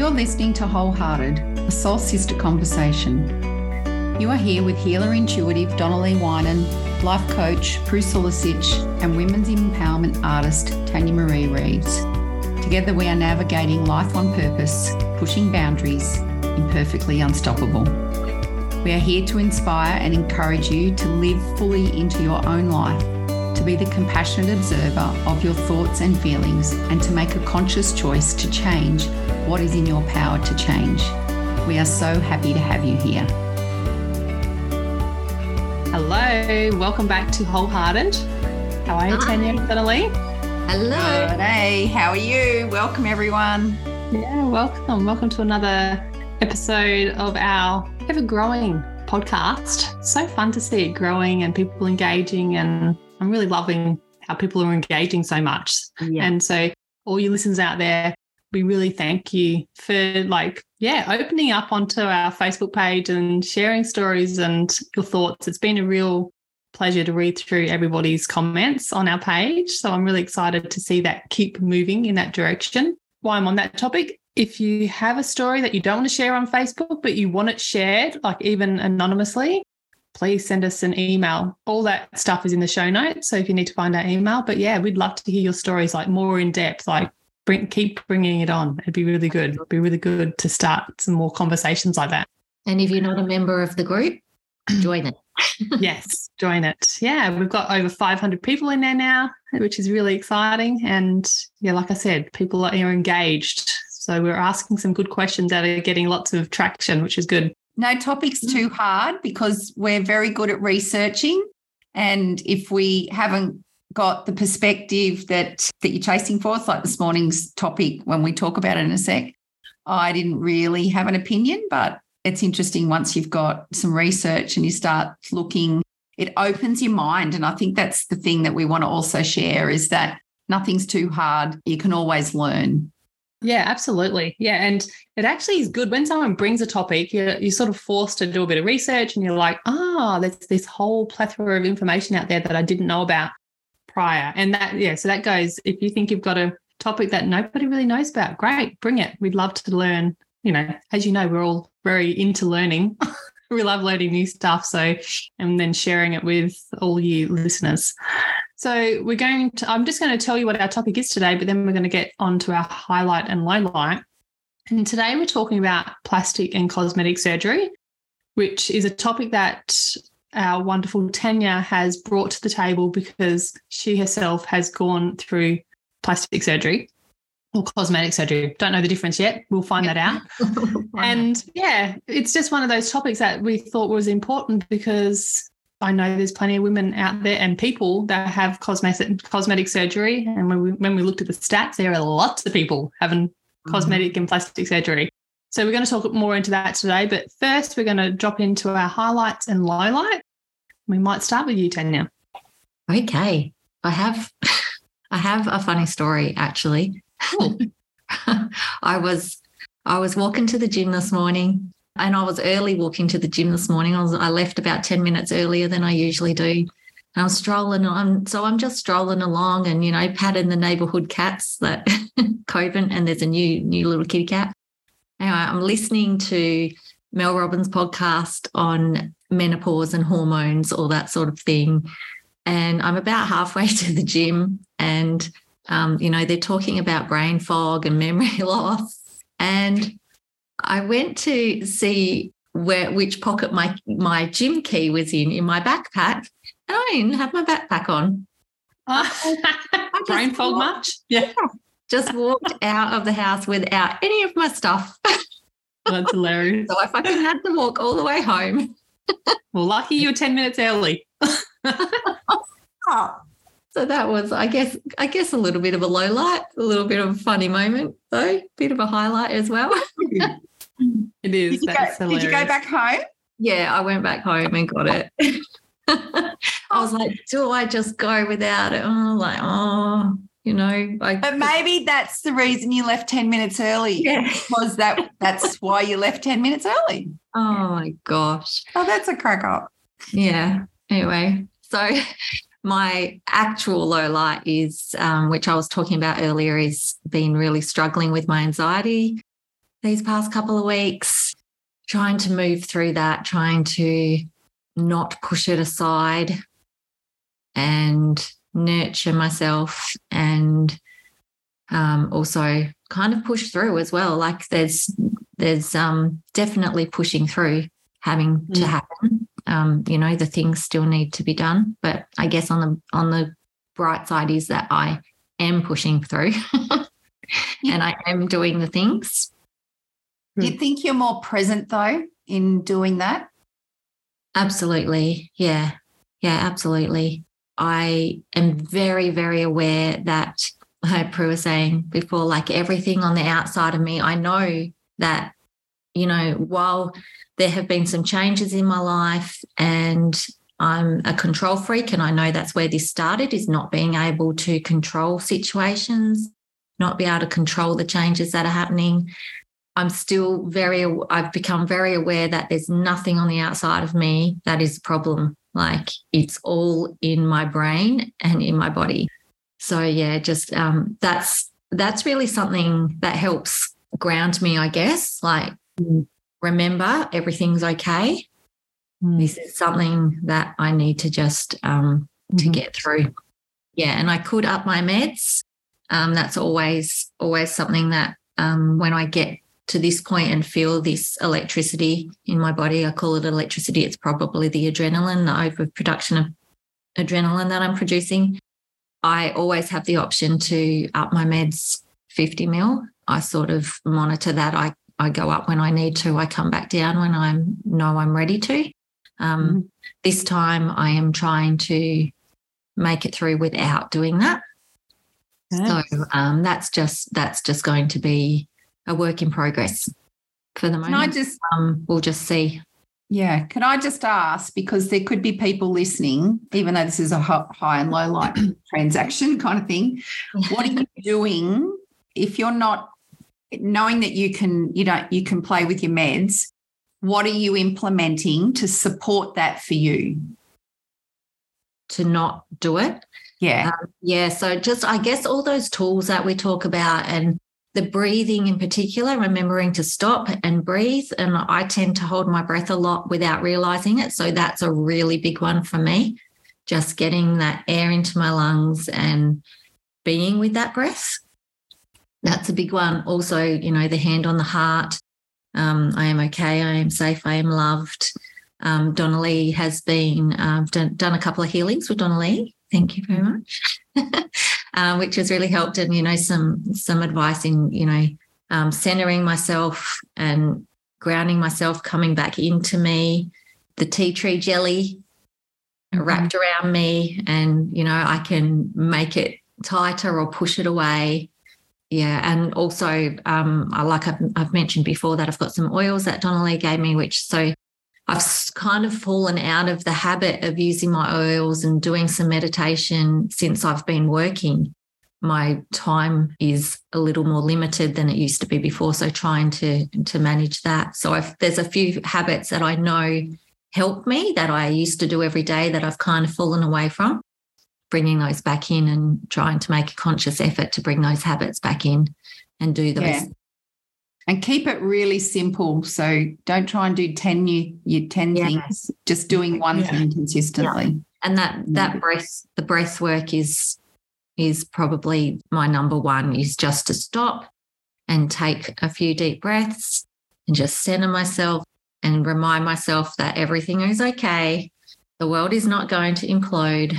You're listening to Wholehearted, a soul sister conversation. You are here with healer intuitive Donna-Lee Winan, life coach Prue Sulicic, and women's empowerment artist Tanya Marie Reeves. Together, we are navigating life on purpose, pushing boundaries, imperfectly unstoppable. We are here to inspire and encourage you to live fully into your own life, to be the compassionate observer of your thoughts and feelings, and to make a conscious choice to change what is in your power to change. We are so happy to have you here. Hello, welcome back to Wholehearted. How are you, Hi. Tanya Donna-Lee? Hello. Day. How are you? Welcome, everyone. Yeah, welcome. Welcome to another episode of our ever growing podcast. So fun to see it growing and people engaging, and I'm really loving how people are engaging so much. Yeah. And so, all you listeners out there, we really thank you for like, yeah, opening up onto our Facebook page and sharing stories and your thoughts. It's been a real pleasure to read through everybody's comments on our page. So I'm really excited to see that keep moving in that direction. While I'm on that topic, if you have a story that you don't want to share on Facebook, but you want it shared, like even anonymously, please send us an email. All that stuff is in the show notes. So if you need to find our email, but yeah, we'd love to hear your stories like more in depth, like bring, keep bringing it on. It'd be really good. It'd be really good to start some more conversations like that. And if you're not a member of the group, join it. yes, join it. Yeah, we've got over 500 people in there now, which is really exciting. And yeah, like I said, people are engaged. So we're asking some good questions that are getting lots of traction, which is good. No topic's too mm. hard because we're very good at researching. And if we haven't got the perspective that that you're chasing for, it's like this morning's topic when we talk about it in a sec. I didn't really have an opinion, but it's interesting once you've got some research and you start looking, it opens your mind. And I think that's the thing that we want to also share is that nothing's too hard. You can always learn. Yeah, absolutely. Yeah. And it actually is good when someone brings a topic, you're, you're sort of forced to do a bit of research and you're like, ah, there's this whole plethora of information out there that I didn't know about prior. And that, yeah, so that goes, if you think you've got a topic that nobody really knows about, great, bring it. We'd love to learn. You know, as you know, we're all very into learning. we love learning new stuff. So, and then sharing it with all you listeners. So we're going to, I'm just going to tell you what our topic is today, but then we're going to get on to our highlight and low light. And today we're talking about plastic and cosmetic surgery, which is a topic that our wonderful Tanya has brought to the table because she herself has gone through plastic surgery or cosmetic surgery. Don't know the difference yet. We'll find that out. And yeah, it's just one of those topics that we thought was important because I know there's plenty of women out there and people that have cosmetic cosmetic surgery. And when we when we looked at the stats, there are lots of people having mm-hmm. cosmetic and plastic surgery. So we're going to talk more into that today. But first, we're going to drop into our highlights and lowlights. We might start with you, Tanya. okay. I have I have a funny story actually. I was I was walking to the gym this morning and I was early walking to the gym this morning. I was I left about 10 minutes earlier than I usually do. And I was strolling on, so I'm just strolling along and you know, patting the neighborhood cats that Coven and there's a new new little kitty cat. Anyway, I'm listening to Mel Robbins' podcast on menopause and hormones, all that sort of thing. And I'm about halfway to the gym, and um, you know they're talking about brain fog and memory loss. And I went to see where which pocket my my gym key was in in my backpack, and I didn't have my backpack on. Oh, Brain fog walked- much? Yeah. Just walked out of the house without any of my stuff. That's hilarious. So I fucking had to walk all the way home. Well, lucky you were 10 minutes early. So that was, I guess, I guess a little bit of a low light, a little bit of a funny moment, though, bit of a highlight as well. It is. Did you, go, That's did you go back home? yeah, I went back home and got it. I was like, do I just go without it? Oh, like, oh, you know, like, But maybe that's the reason you left 10 minutes early. yeah. Was that that's why you left 10 minutes early? Oh my gosh. Oh, that's a crack up. Yeah. Anyway, so my actual low light is, um, which I was talking about earlier, is been really struggling with my anxiety. these past couple of weeks, trying to move through that, trying to not push it aside and nurture myself and um, also kind of push through as well. Like there's there's um, definitely pushing through having to mm. happen. Um, you know, the things still need to be done, but I guess on the on the bright side is that I am pushing through and I am doing the things. Do you think you're more present though in doing that? Absolutely. Yeah. Yeah, absolutely. I am very, very aware that, like Prue was saying before, like everything on the outside of me, I know that, you know, while there have been some changes in my life and I'm a control freak, and I know that's where this started is not being able to control situations, not be able to control the changes that are happening. I'm still very, I've become very aware that there's nothing on the outside of me that is a problem. Like it's all in my brain and in my body. So yeah, just um, that's that's really something that helps ground me, I guess. Like remember everything's okay. Mm. This is something that I need to just um, mm-hmm. to get through. Yeah, and I could up my meds. Um, that's always always something that um, when I get to this point and feel this electricity in my body, I call it electricity. It's probably the adrenaline, the overproduction of adrenaline that I'm producing. I always have the option to up my meds 50 mil. I sort of monitor that. I, I go up when I need to. I come back down when I know I'm ready to. Um, mm-hmm. This time I am trying to make it through without doing that. So um, that's just that's just going to be a work in progress for the moment. Can I just um, we'll just see. Yeah, can I just ask because there could be people listening, even though this is a high and low light transaction kind of thing. What are you doing if you're not knowing that you can you know you can play with your meds? What are you implementing to support that for you? To not do it. Yeah. Um, yeah. So just, I guess, all those tools that we talk about and the breathing in particular, remembering to stop and breathe. And I tend to hold my breath a lot without realizing it. So that's a really big one for me. Just getting that air into my lungs and being with that breath. That's a big one. Also, you know, the hand on the heart, um, I am okay. I am safe. I am loved. Um, Lee has been um, done, done, a couple of healings with Lee. Thank you very much, um, which has really helped. And you know, some some advice in you know um, centering myself and grounding myself, coming back into me. The tea tree jelly mm-hmm. wrapped around me, and you know, I can make it tighter or push it away yeah, and also, um, like I've, I've, mentioned before, that I've got some oils that Donna-Lee gave me, which so I've kind of fallen out of the habit of using my oils and doing some meditation since I've been working. My time is a little more limited than it used to be before, so trying to to manage that. So I've, there's a few habits that I know help me that I used to do every day that I've kind of fallen away from bringing those back in and trying to make a conscious effort to bring those habits back in and do those. Yeah. And keep it really simple. So don't try and do 10 new you 10 yes. things, just doing one yeah. thing consistently. Yeah. And that that breath, the breath work is is probably my number one is just to stop and take a few deep breaths and just center myself and remind myself that everything is okay. The world is not going to implode.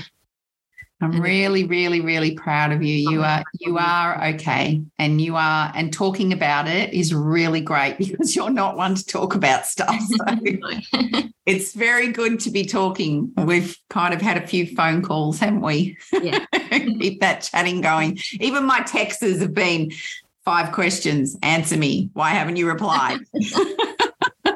I'm really, really, really proud of you. You oh, are you are okay. And you are and talking about it is really great because you're not one to talk about stuff. So it's very good to be talking. We've kind of had a few phone calls, haven't we? Yeah. Keep that chatting going. Even my texts have been five questions. Answer me. Why haven't you replied?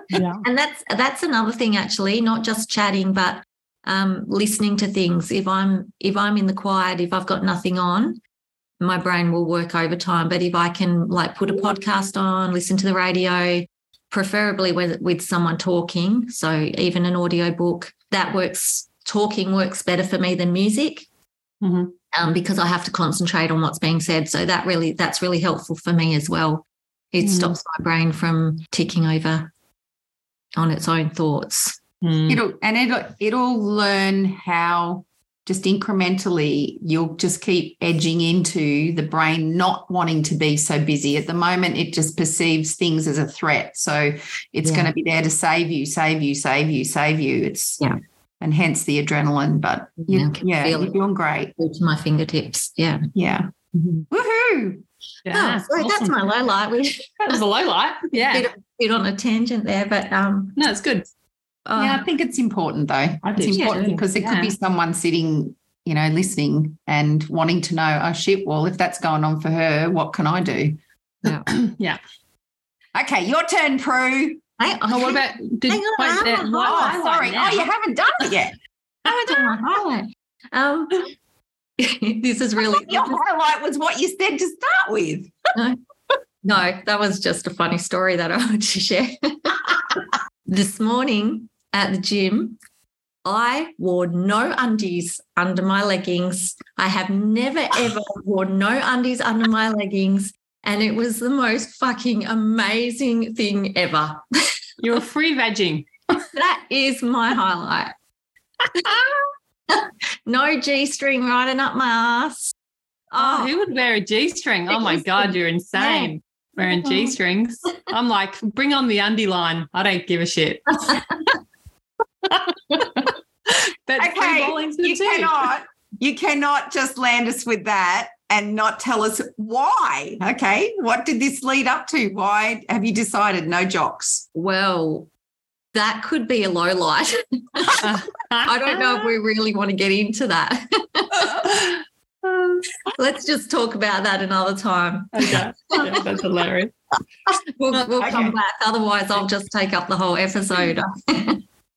yeah. And that's that's another thing actually, not just chatting, but um, listening to things. If I'm if I'm in the quiet, if I've got nothing on, my brain will work overtime. But if I can like put a podcast on, listen to the radio, preferably with with someone talking, so even an audio book, that works. Talking works better for me than music. Mm-hmm. Um, because I have to concentrate on what's being said. So that really that's really helpful for me as well. It Mm. stops my brain from ticking over on its own thoughts. Mm. It'll and it'll it'll learn how just incrementally you'll just keep edging into the brain not wanting to be so busy. At the moment, it just perceives things as a threat. So it's Yeah. going to be there to save you, save you, save you, save you. It's Yeah. and hence the adrenaline. But you, Yeah, I can yeah, feel you're it. doing great. To my fingertips. Yeah. Yeah. Woohoo. Yeah, oh, so that's awesome. my low light. We That was a low light. Yeah. bit, bit on a tangent there, but um, No, it's good. Oh, yeah, I think it's important though. I it's important too. because there could be someone sitting, you know, listening and wanting to know, oh shit, well, if that's going on for her, what can I do? yeah. Yeah. Okay, your turn, Prue. Hey, Oh, what about did Hang on, I that- got- Oh, sorry. now. Oh, you haven't done it yet. I haven't done my highlight. Um, this is really Your highlight was what you said to start with. no. That was just a funny story that I wanted to share. this morning at the gym, I wore no undies under my leggings. I have never ever worn no undies under my leggings. And it was the most fucking amazing thing ever. You're free vegging. That is my highlight. no G string riding up my ass. Oh, Oh, who would wear a G string? Oh my God, you're insane. Wearing Oh. G mm-hmm. strings. I'm like, bring on the undie line. I don't give a shit. But Okay, you too. cannot, you cannot just land us with that and not tell us why. Okay, what did this lead up to? Why have you decided no jocks? well, that could be a low light. I don't know if we really want to get into that. Let's just talk about that another time. okay. Yeah, that's hilarious. We'll, we'll Okay. come back. Otherwise, I'll just take up the whole episode.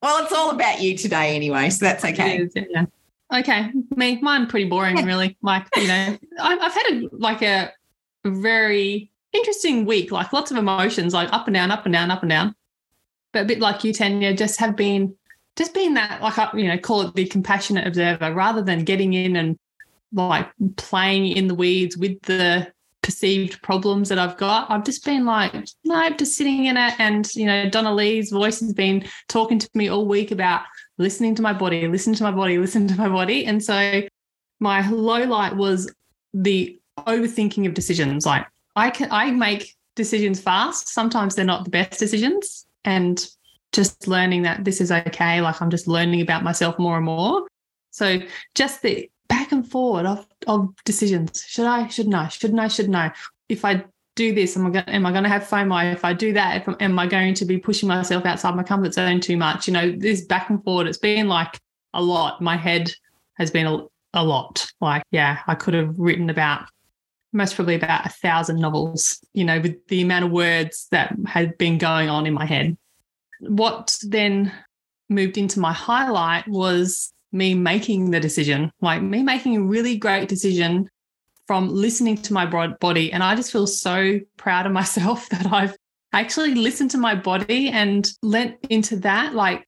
Well, it's all about you today anyway, so that's okay. Is, yeah. Okay, me, mine pretty boring, really. Like you know, I've, I've had a like a very interesting week. Like lots of emotions, like up and down, up and down, up and down. But a bit like you, Tanya, just have been just being that like you know, call it the compassionate observer, rather than getting in and like playing in the weeds with the perceived problems that I've got. I've just been like, no, just sitting in it. And, you know, Donna Lee's voice has been talking to me all week about listening to my body, listen to my body, listen to my body. And so my low light was the overthinking of decisions. Like I can I make decisions fast. Sometimes they're not the best decisions. And just learning that this is okay. Like I'm just learning about myself more and more. So just the back and forward of, of decisions. Should I, shouldn't I, shouldn't I, shouldn't I? If I do this, am I going, am I going to have FOMO? If I do that, if, am I going to be pushing myself outside my comfort zone too much? You know, this back and forward, it's been like a lot. My head has been a, a lot. Like, yeah, I could have written about most probably about a thousand novels, you know, with the amount of words that had been going on in my head. What then moved into my highlight was me making the decision, like me making a really great decision from listening to my body. And I just feel so proud of myself that I've actually listened to my body and lent into that, like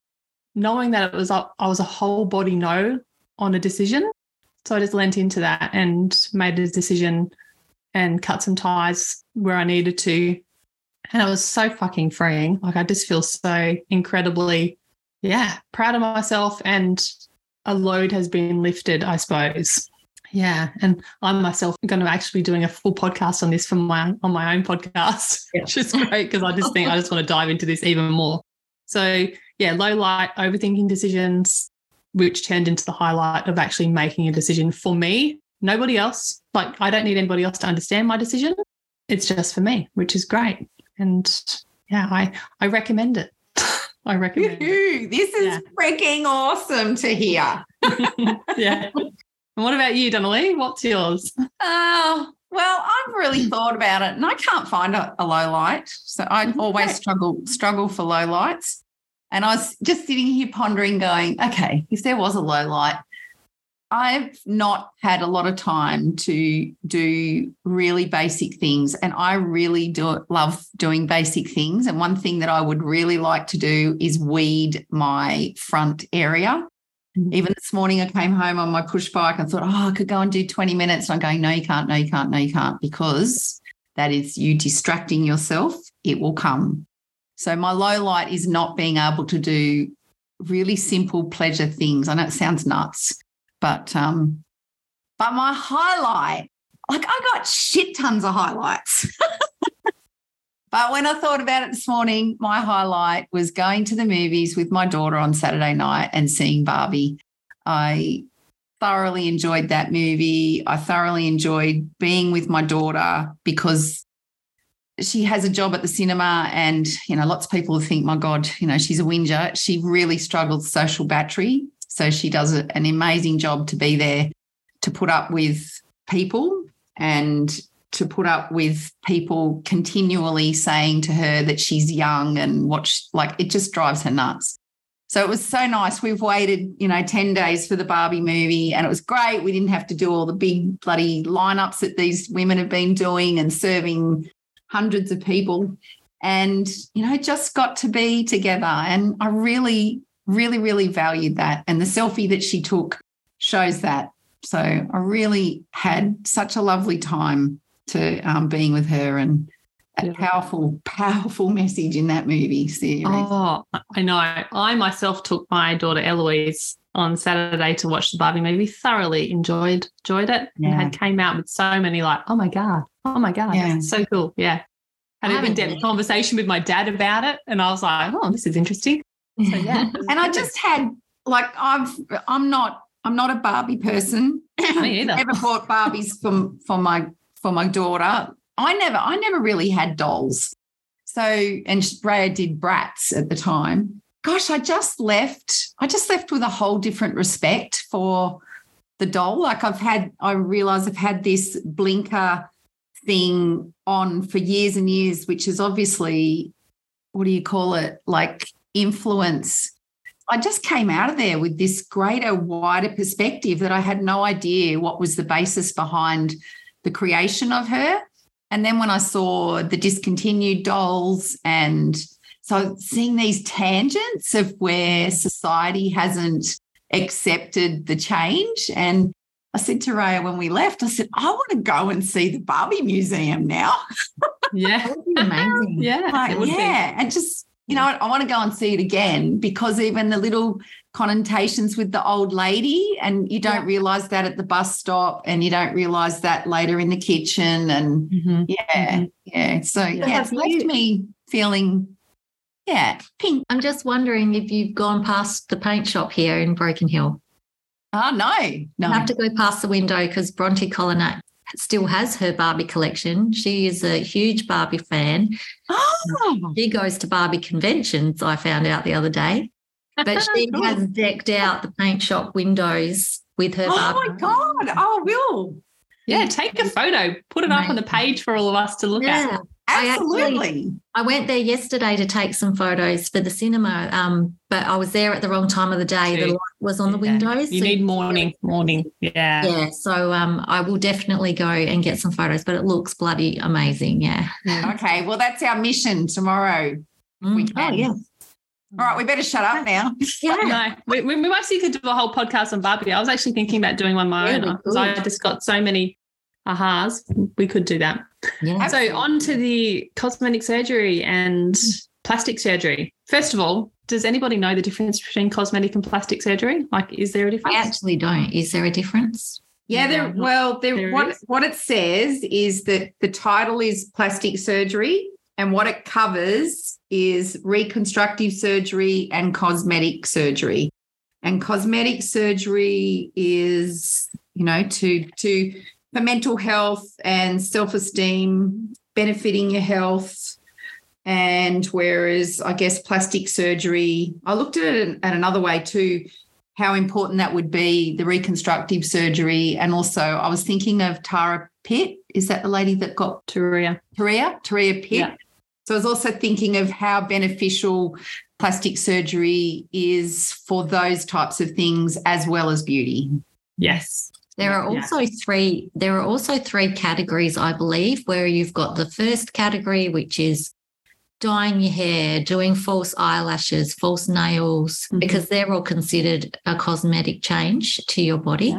knowing that it was I was a whole body no on a decision. So I just lent into that and made a decision and cut some ties where I needed to. And it was so fucking freeing. Like I just feel so incredibly, yeah, proud of myself and a load has been lifted, I suppose. Yeah. And I'm myself going to actually be doing a full podcast on this from my on my own podcast, Yeah. which is great because I just think I just want to dive into this even more. So yeah, low light, overthinking decisions, which turned into the highlight of actually making a decision for me. Nobody else. Like I don't need anybody else to understand my decision. It's just for me, which is great. And yeah, I I recommend it. I recommend. Woohoo, This is Yeah. freaking awesome to hear. yeah. And what about you, Donna-Lee? What's yours? Oh, well, I've really thought about it and I can't find a, a low light. So I always struggle struggle for low lights. And I was just sitting here pondering, going, okay, if there was a low light, I've not had a lot of time to do really basic things. And I really do love doing basic things. And one thing that I would really like to do is weed my front area. Mhm. Even this morning, I came home on my push bike and thought, oh, I could go and do 20 minutes. And I'm going, no, you can't, no, you can't, no, you can't, because that is you distracting yourself, it will come. So my low light is not being able to do really simple pleasure things. I know it sounds nuts, but um, but my highlight, like I got shit tons of highlights. but when I thought about it this morning, my highlight was going to the movies with my daughter on Saturday night and seeing Barbie. I thoroughly enjoyed that movie. I thoroughly enjoyed being with my daughter because she has a job at the cinema and you know lots of people think my god you know she's a whinger she really struggles social battery so she does an amazing job to be there to put up with people and to put up with people continually saying to her that she's young and what like it just drives her nuts. So it was so nice. We've waited you know 10 days for the barbie movie and it was great. We didn't have to do all the big bloody lineups that these women have been doing and serving hundreds of people. And you know just got to be together. And i really really really valued that and the selfie that she took shows that so i really had such a lovely time to um, being with her and a powerful powerful message in that movie series oh i know i myself took my daughter eloise on Saturday to watch the Barbie movie. Thoroughly enjoyed enjoyed it yeah. and had came out with so many like, oh my god, oh my god, yeah. so cool. Yeah, had an in-depth conversation with my dad about it, and I was like, oh, this is interesting. So yeah, and I just had like I've I'm not I'm not a Barbie person. Me either. never bought Barbies for for my for my daughter. I never I never really had dolls. So and Raya did Bratz at the time gosh, I just left, I just left with a whole different respect for the doll. Like I've had, I realize I've had this blinker thing on for years and years, which is obviously, what do you call it? Like influence. I just came out of there with this greater, wider perspective that I had no idea what was the basis behind the creation of her. And then when I saw the discontinued dolls and so seeing these tangents of where society hasn't accepted the change. And I said to Raya when we left, I said, I want to go and see the Barbie Museum now. Yeah. amazing. Yeah. Like, yeah. Be. And just, you know, I want to go and see it again because even the little connotations with the old lady, and you don't yeah. realize that at the bus stop, and you don't realize that later in the kitchen. And mm-hmm. yeah, mm-hmm. yeah. So, yeah, it's left me feeling yeah, pink. I'm just wondering if you've gone past the paint shop here in Broken Hill. Oh, no, no. You have to go past the window because Bronte Colonat still has her Barbie collection. She is a huge Barbie fan. Oh. She goes to Barbie conventions, I found out the other day. But she cool. has decked out the paint shop windows with her oh my God. Oh, Will. Yeah, take a photo, put it up on the page for all of us to look yeah. at. Absolutely. I, actually, I went there yesterday to take some photos for the cinema, um, but I was there at the wrong time of the day. The light was on the yeah. windows. You so need morning, morning. Yeah. Yeah. So um, I will definitely go and get some photos, but it looks bloody amazing. Yeah. okay. Well, that's our mission tomorrow. Mm. We can. Oh, yeah. All right, we better shut up now. Yeah. no, we, we, we actually could do a whole podcast on Barbie. I was actually thinking about doing one my own because I just got so many ahas. We could do that. Yeah. So on to the cosmetic surgery and plastic surgery. First of all, does anybody know the difference between cosmetic and plastic surgery? Like, is there a difference? I actually don't. Is there a difference? Yeah, there. Well, there, there what is. what it says is that the title is plastic surgery, and what it covers is reconstructive surgery and cosmetic surgery. And cosmetic surgery is, you know, to to for mental health and self esteem, benefiting your health. And whereas I guess plastic surgery, I looked at it at another way too, how important that would be, the reconstructive surgery. And also, I was thinking of Tara Pitt. Is that the lady that got Turia? Turia, Turia Pitt. Yeah. So I was also thinking of how beneficial plastic surgery is for those types of things as well as beauty. Yes. There are also three there are also three categories I believe where you've got the first category which is dyeing your hair, doing false eyelashes, false nails mm-hmm. because they're all considered a cosmetic change to your body. Yeah.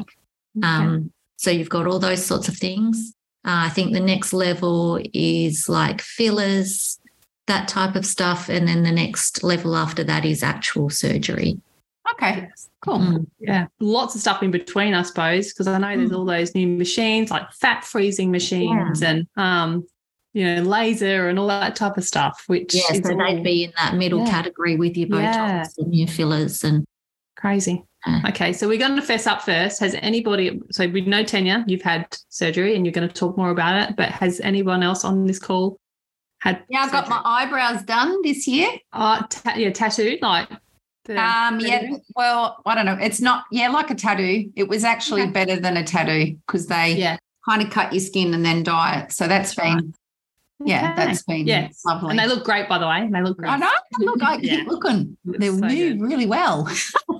Okay. Um, so you've got all those sorts of things. Uh, I think the next level is like fillers, that type of stuff. And then the next level after that is actual surgery. Okay, cool. Mm. Yeah, lots of stuff in between, I suppose, because I know there's Mm. all those new machines like fat freezing machines and um, you know, laser and all that type of stuff. Which Yeah, so all they'd be in that middle Yeah. category with your Botox Yeah. and your fillers and crazy. Yeah. Okay, so we're going to fess up first. Has anybody? So we know Tanya, you've had surgery, and you're going to talk more about it. But has anyone else on this call had? Yeah, I got my eyebrows done this year. uh, ta- yeah tattooed like. The- Um, yeah, well, I don't know. It's not, yeah, like a tattoo. It was actually Okay. better than a tattoo because they Yeah. kind of cut your skin and then dye it. So that's been, yeah, Okay. that's been Yeah. lovely. And they look great, by the way. They look great. I know. Look, I Yeah. keep looking. Looks They so move good. really well.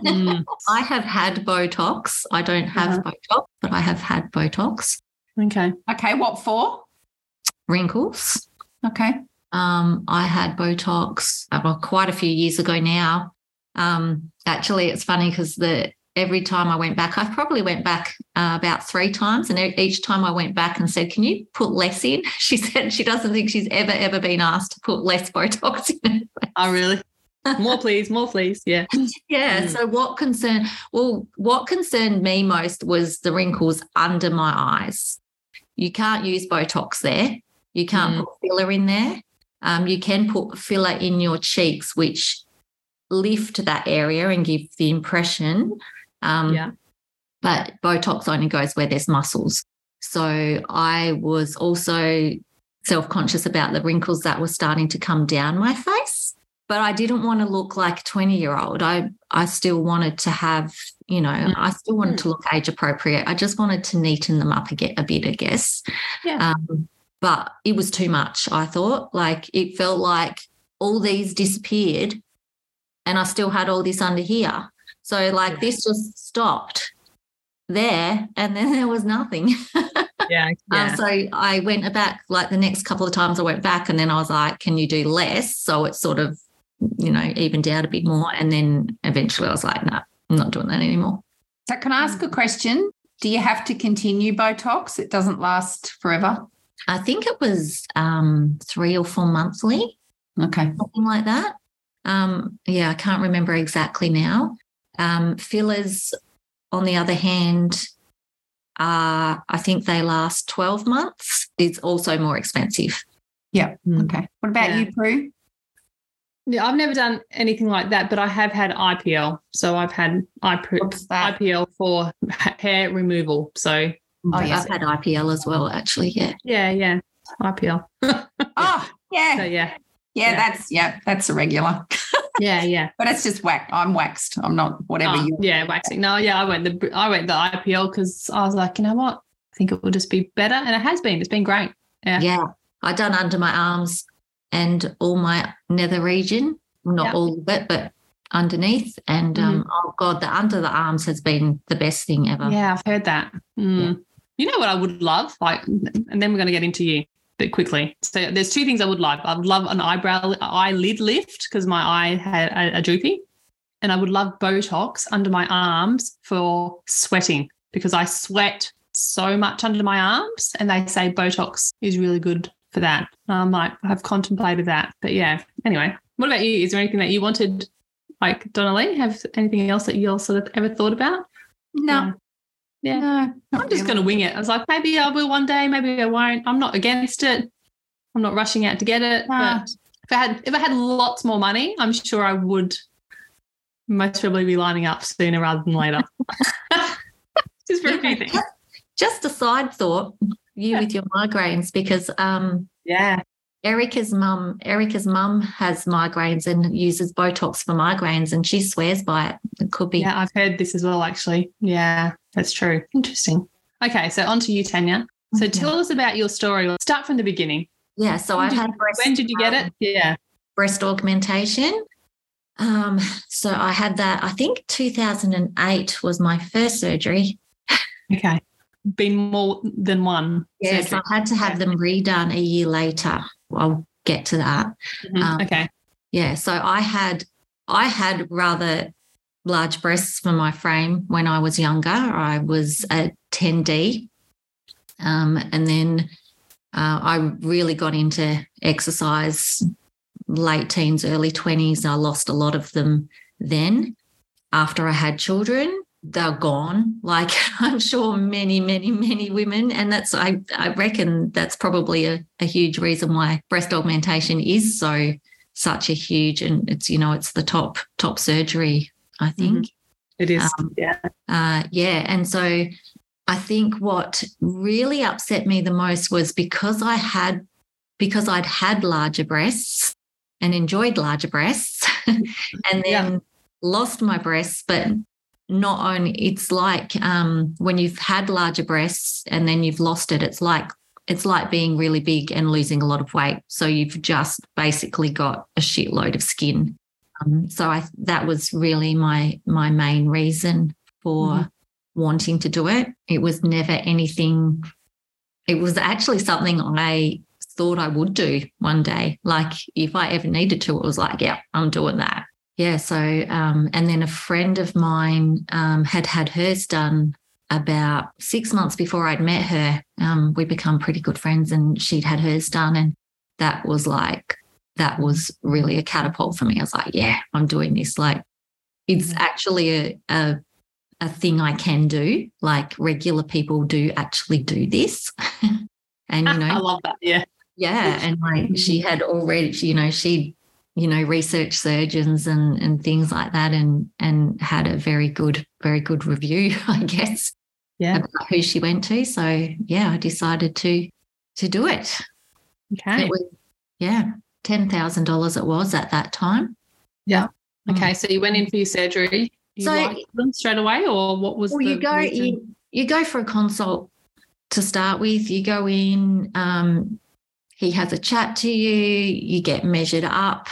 Mm, I have had Botox. I don't have Uh-huh. Botox, but I have had Botox. okay. Okay, what for? Wrinkles. Okay. Um, I had Botox uh, well, quite a few years ago now. Um, actually, it's funny because the every time I went back, I probably went back uh, about three times, and each time I went back and said, "Can you put less in?" She said she doesn't think she's ever ever been asked to put less Botox in. Oh, really? more, please. More, please. Yeah. Yeah. Mm. So what concerned well, what concerned me most was the wrinkles under my eyes. You can't use Botox there. You can't Mm. put filler in there. Um, you can put filler in your cheeks, which lift that area and give the impression. Um, Yeah. But Botox only goes where there's muscles. So I was also self conscious about the wrinkles that were starting to come down my face but I didn't want to look like a 20 year old. I, I still wanted to have, you know, Mm. I still wanted to look age appropriate. I just wanted to neaten them up a, get, a bit, I guess. Yeah. Um, but it was too much, I thought. Like it felt like all these disappeared and I still had all this under here. So, like, Yeah. this just stopped there and then there was nothing. Yeah. Um, Yeah. so I went back like the next couple of times I went back and then I was like, can you do less? So it sort of, you know, evened out a bit more. And then eventually I was like, no, I'm not doing that anymore. So can I ask a question? Do you have to continue Botox? It doesn't last forever. I think it was um, three or four monthly, Okay. something like that. Um, yeah, I can't remember exactly now. Um, fillers, on the other hand, uh, I think they last 12 months. It's also more expensive. Yeah. Okay. What about Yeah. you, Prue? Yeah, I've never done anything like that, but I have had IPL. So I've had IP, IPL for hair removal. So Oh, yes. I've had IPL as well, actually. Yeah. yeah, yeah, IPL. Oh, yeah. So yeah. Yeah, Yeah, that's yeah, that's a regular. yeah, yeah. But it's just whack. I'm waxed. I'm not whatever Oh, you yeah, waxing. No, yeah, I went the I went the IPL because I was like, you know what, I think it will just be better, and it has been. It's been great. Yeah. Yeah. I done under my arms and all my nether region, not Yeah. all of it, but underneath. And um, oh God, the under the arms has been the best thing ever. Yeah, I've heard that. Mm. You know what I would love? Like, and then we're going to get into you a bit quickly. So there's two things I would love. I would love an eyebrow eyelid lift because my eye had a, a droopy, and I would love Botox under my arms for sweating because I sweat so much under my arms, and they say Botox is really good for that. I might have contemplated that, but yeah. Anyway, what about you? Is there anything that you wanted? Like Donna-Lee, have anything else that you all sort of ever thought about? No. Yeah. No. I'm just going to wing it. I was like, maybe I will one day, maybe I won't. I'm not against it. I'm not rushing out to get it. Ah. But if I had if I had lots more money, I'm sure I would most probably be lining up sooner rather than later. just for a few things. Just a side thought, you Yeah. with your migraines, because um, Yeah. Erica's mum, Erica's mum has migraines and uses Botox for migraines, and she swears by it. It could be. Yeah, I've heard this as well, actually. Yeah, that's true. Interesting. Okay, so on to you, Tanya. So Okay. tell us about your story. Start from the beginning. Yeah, so When I've had breast. When did you get it? Yeah. breast augmentation. Um, so I had that, I think 2008 was my first surgery. Okay. Been more than one. Yes, surgery. I had to have them redone a year later. I'll get to that. Mhm. um, okay. Yeah, so I had I had rather large breasts for my frame when I was younger. I was a 10D. Um, and then uh, I really got into exercise late teens, early 20s. I lost a lot of them then. After I had children, they're gone. Like I'm sure many, many, many women, and that's I I reckon that's probably a, a huge reason why breast augmentation is so such a huge and it's you know it's the top top surgery I think. Mm-hmm. It is, um, yeah, uh, yeah, and so I think what really upset me the most was because I had because I'd had larger breasts and enjoyed larger breasts and then yeah. lost my breasts but not only it's like um, when you've had larger breasts and then you've lost it it's like it's like being really big and losing a lot of weight so you've just basically got a shitload of skin um, so I that was really my my main reason for mm-hmm wanting to do it. It was never anything, it was actually something I thought I would do one day. Like if I ever needed to, it was like, yeah, I'm doing that. Yeah. So, um, and then a friend of mine um, had had hers done about six months before I'd met her. Um, we become pretty good friends and she'd had hers done. And that was like, that was really a catapult for me. I was like, yeah, I'm doing this. Like, it's mm. actually a, a a thing I can do. Like regular people do actually do this. and you know I love that. Yeah. Yeah. And like she had already, you know, she, you know, research surgeons and and things like that and and had a very good, very good review, I guess. Yeah. About who she went to. So yeah, I decided to to do it. Okay. It was, yeah. Ten thousand dollars it was at that time. Yeah. Okay. Mm. So you went in for your surgery you so, straight away, or what was? Well, you go you, you go for a consult to start with. You go in. Um, he has a chat to you. You get measured up.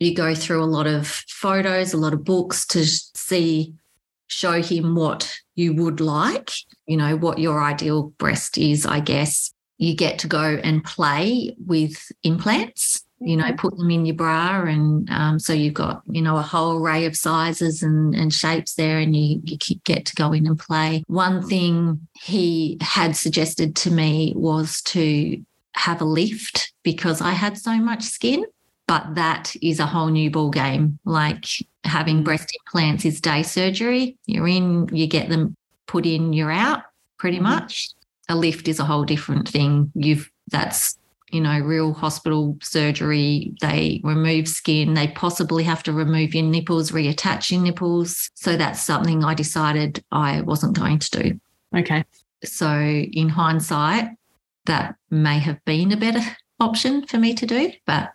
You go through a lot of photos, a lot of books to see, show him what you would like. You know what your ideal breast is. I guess you get to go and play with implants you know, put them in your bra. And um, so you've got, you know, a whole array of sizes and, and shapes there, and you, you get to go in and play. One thing he had suggested to me was to have a lift because I had so much skin. But that is a whole new ball game. Like having mm. breast implants is day surgery. You're in, you get them put in, you're out pretty mm-hmm. much. A lift is a whole different thing. You've that's you know, real hospital surgery. They remove skin. They possibly have to remove your nipples, reattach your nipples. So that's something I decided I wasn't going to do. Okay. So in hindsight, that may have been a better option for me to do, but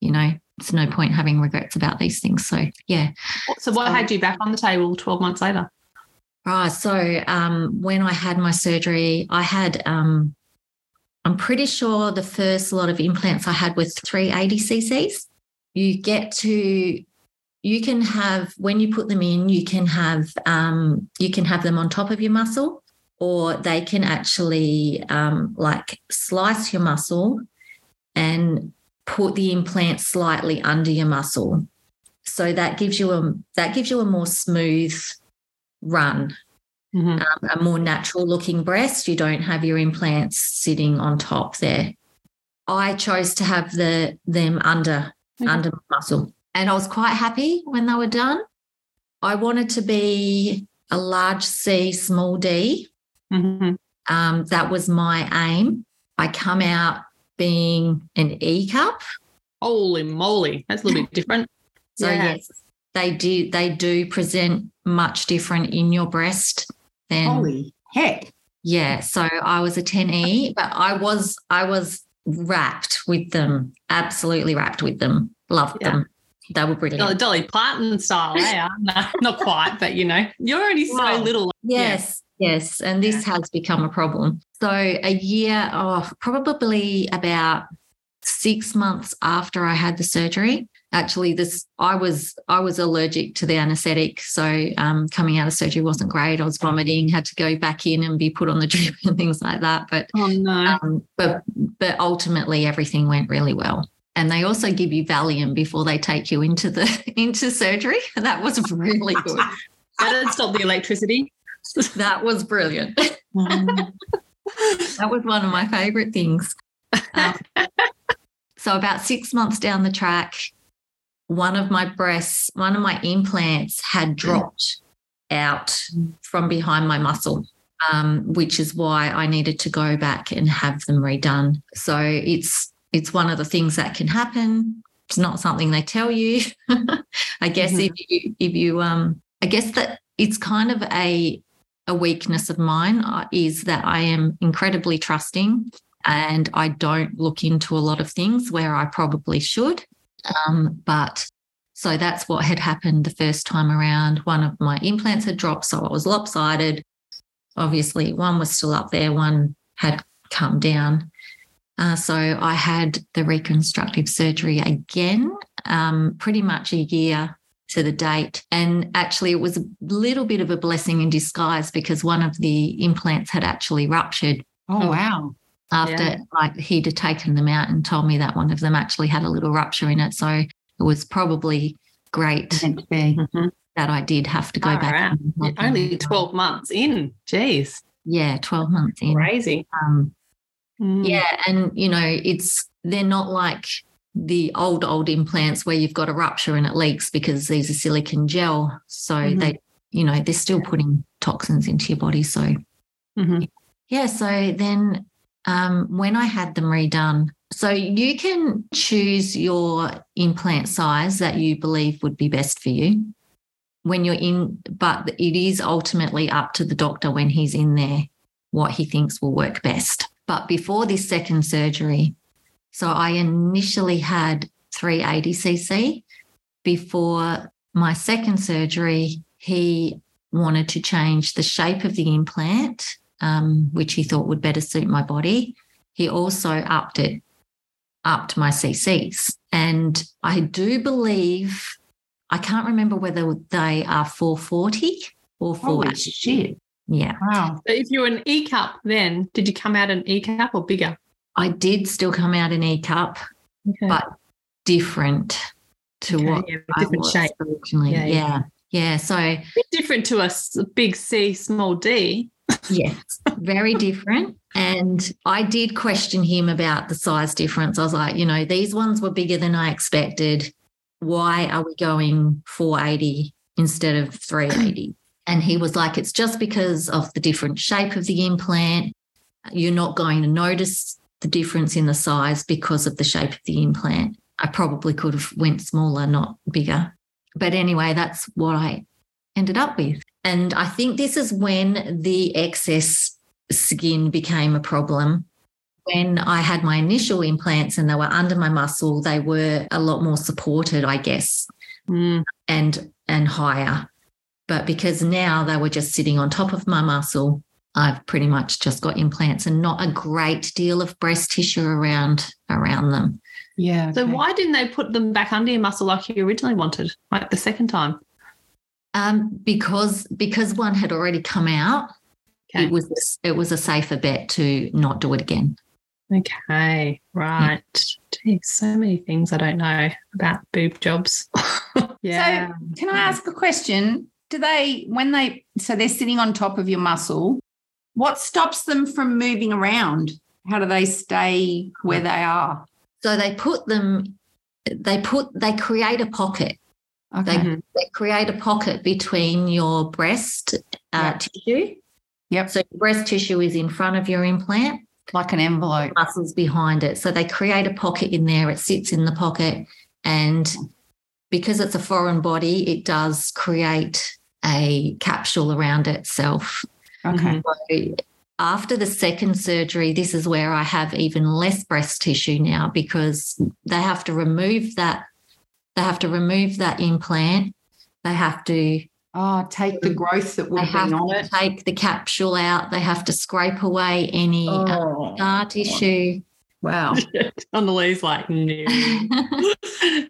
you know, it's no point having regrets about these things. So yeah. So what so, had you back on the table 12 months later? Right. So um, when I had my surgery, I had um, I'm pretty sure the first lot of implants I had was 380 cc's. You get to you can have when you put them in you can have um, you can have them on top of your muscle or they can actually um, like slice your muscle and put the implant slightly under your muscle so that gives you a that gives you a more smooth run mm-hmm. um, a more natural looking breast. You don't have your implants sitting on top there. I chose to have the them under okay. under muscle, and I was quite happy when they were done. I wanted to be a large C, small D. Mm-hmm. Um, that was my aim. I come out being an E cup. Holy moly, that's a little bit different. So yeah. yes, they do they do present much different in your breast then holy heck. Yeah. So I was a 10E, but I was I was wrapped with them. Absolutely wrapped with them. Loved yeah. them. They were brilliant. Dolly, Dolly Parton style, yeah. no, not quite, but you know, you're only so well, little. Yes, yeah. Yes. And this has become a problem. So a year, oh, probably about six months after I had the surgery, actually this i was i was allergic to the anesthetic so um, coming out of surgery wasn't great. I was vomiting had to go back in and be put on the drip and things like that. But oh no. um, but but ultimately everything went really well. And they also give you valium before they take you into the into surgery. That was really good. That didn't stop the electricity that was brilliant that was one of my favorite things. Um, so, about six months down the track, one of my breasts, one of my implants had dropped out from behind my muscle, um, which is why I needed to go back and have them redone. So it's it's one of the things that can happen. It's not something they tell you. I guess mm-hmm. if you if you um I guess that it's kind of a a weakness of mine uh, is that I am incredibly trusting and I don't look into a lot of things where I probably should. Um, but so that's what had happened the first time around. One of my implants had dropped, so I was lopsided. Obviously, one was still up there, one had come down. Uh, so I had the reconstructive surgery again, um, pretty much a year to the date. And actually, it was a little bit of a blessing in disguise because one of the implants had actually ruptured. Oh, wow. After yeah. like he'd have taken them out and told me that one of them actually had a little rupture in it. So it was probably great mm-hmm. that I did have to go back. Only 12 months in. Jeez. Yeah, 12 months in. Crazy. Um, mm. Yeah. And, you know, it's, they're not like the old old implants where you've got a rupture and it leaks because these are silicon gel so mm-hmm. they you know they're still putting toxins into your body so mm-hmm. yeah so then um, when i had them redone so you can choose your implant size that you believe would be best for you when you're in but it is ultimately up to the doctor when he's in there what he thinks will work best but before this second surgery so I initially had 380cc. Before my second surgery, he wanted to change the shape of the implant, um, which he thought would better suit my body. He also upped it, upped my CCs. And I do believe, I can't remember whether they are 440 or 480. Holy shit. Yeah. Wow. So if you're an E cup, then did you come out an E cup or bigger? I did still come out in E cup, okay. but different to okay, what yeah, different shape originally. Yeah, yeah, yeah. yeah. So different to a big C, small D. yes, very different. And I did question him about the size difference. I was like, you know, these ones were bigger than I expected. Why are we going 480 instead of 380? And he was like, it's just because of the different shape of the implant. You're not going to notice the difference in the size because of the shape of the implant. I probably could have went smaller, not bigger. But anyway, that's what I ended up with. And I think this is when the excess skin became a problem. When I had my initial implants and they were under my muscle, they were a lot more supported, I guess, mm. and and higher. But because now they were just sitting on top of my muscle, I've pretty much just got implants and not a great deal of breast tissue around around them. Yeah. Okay. So why didn't they put them back under your muscle like you originally wanted, like the second time? Um, because because one had already come out, okay. it was it was a safer bet to not do it again. Okay, right. Yeah. Geez, so many things I don't know about boob jobs. yeah. So, can I ask a question? Do they, when they, so they're sitting on top of your muscle, what stops them from moving around? How do they stay where they are? So they put them, they put, they create a pocket. Okay. They, they create a pocket between your breast uh, yep. tissue. Yep. So breast tissue is in front of your implant. Like an envelope. Muscles behind it. So they create a pocket in there. It sits in the pocket. And because it's a foreign body, it does create a capsule around itself. Okay. Mm-hmm. So after the second surgery, this is where I have even less breast tissue now because they have to remove that. They have to remove that implant. They have to Oh, take the growth that would have been on it. Take the capsule out. They have to scrape away any uh, oh. scar tissue. Wow. Annalise like, no.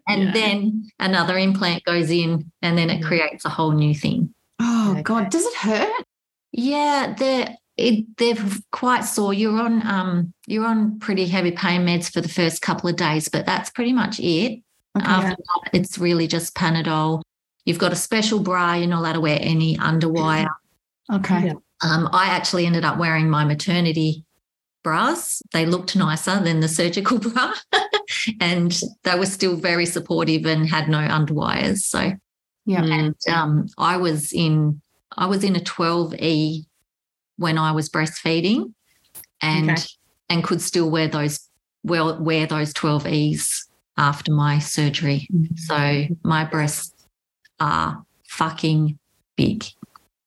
and yeah. then another implant goes in and then it creates a whole new thing. Oh okay. God. Does it hurt? Yeah, they're it, they're quite sore. You're on um you're on pretty heavy pain meds for the first couple of days, but that's pretty much it. Okay. After that, it's really just Panadol. You've got a special bra. You're not allowed to wear any underwire. Okay. Um, I actually ended up wearing my maternity bras. They looked nicer than the surgical bra. and they were still very supportive and had no underwires. So Yeah. and um, I was in I was in a 12E when I was breastfeeding and Okay. and could still wear those well wear those 12Es after my surgery. So my breasts are fucking big.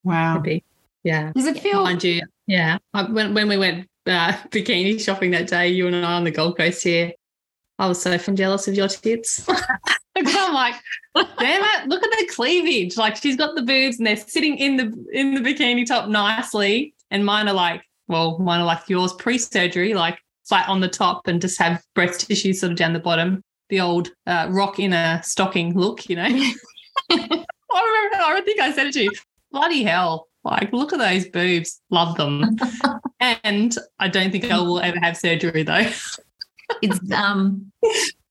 Wow. Maybe. Yeah. Does it feel Mind you, yeah. I, when, when we went uh, bikini shopping that day, you and I on the Gold Coast here, I was so fucking jealous of your tits. I'm like, damn it, look at the cleavage. Like she's got the boobs and they're sitting in the in the bikini top nicely. And mine are like, well, mine are like yours pre-surgery, like flat on the top and just have breast tissue sort of down the bottom. The old uh, rock in a stocking look, you know. I remember, I think I said it to you. Bloody hell. Like, look at those boobs. Love them. and I don't think I will ever have surgery though. It's um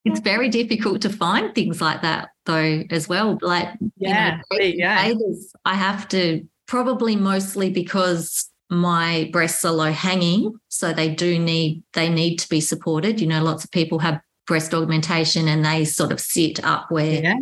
it's very difficult to find things like that though as well. Like Yeah. you know, there you go. bathers, I have to probably mostly because my breasts are low hanging, so they do need they need to be supported. You know, lots of people have breast augmentation and they sort of sit up where Yeah.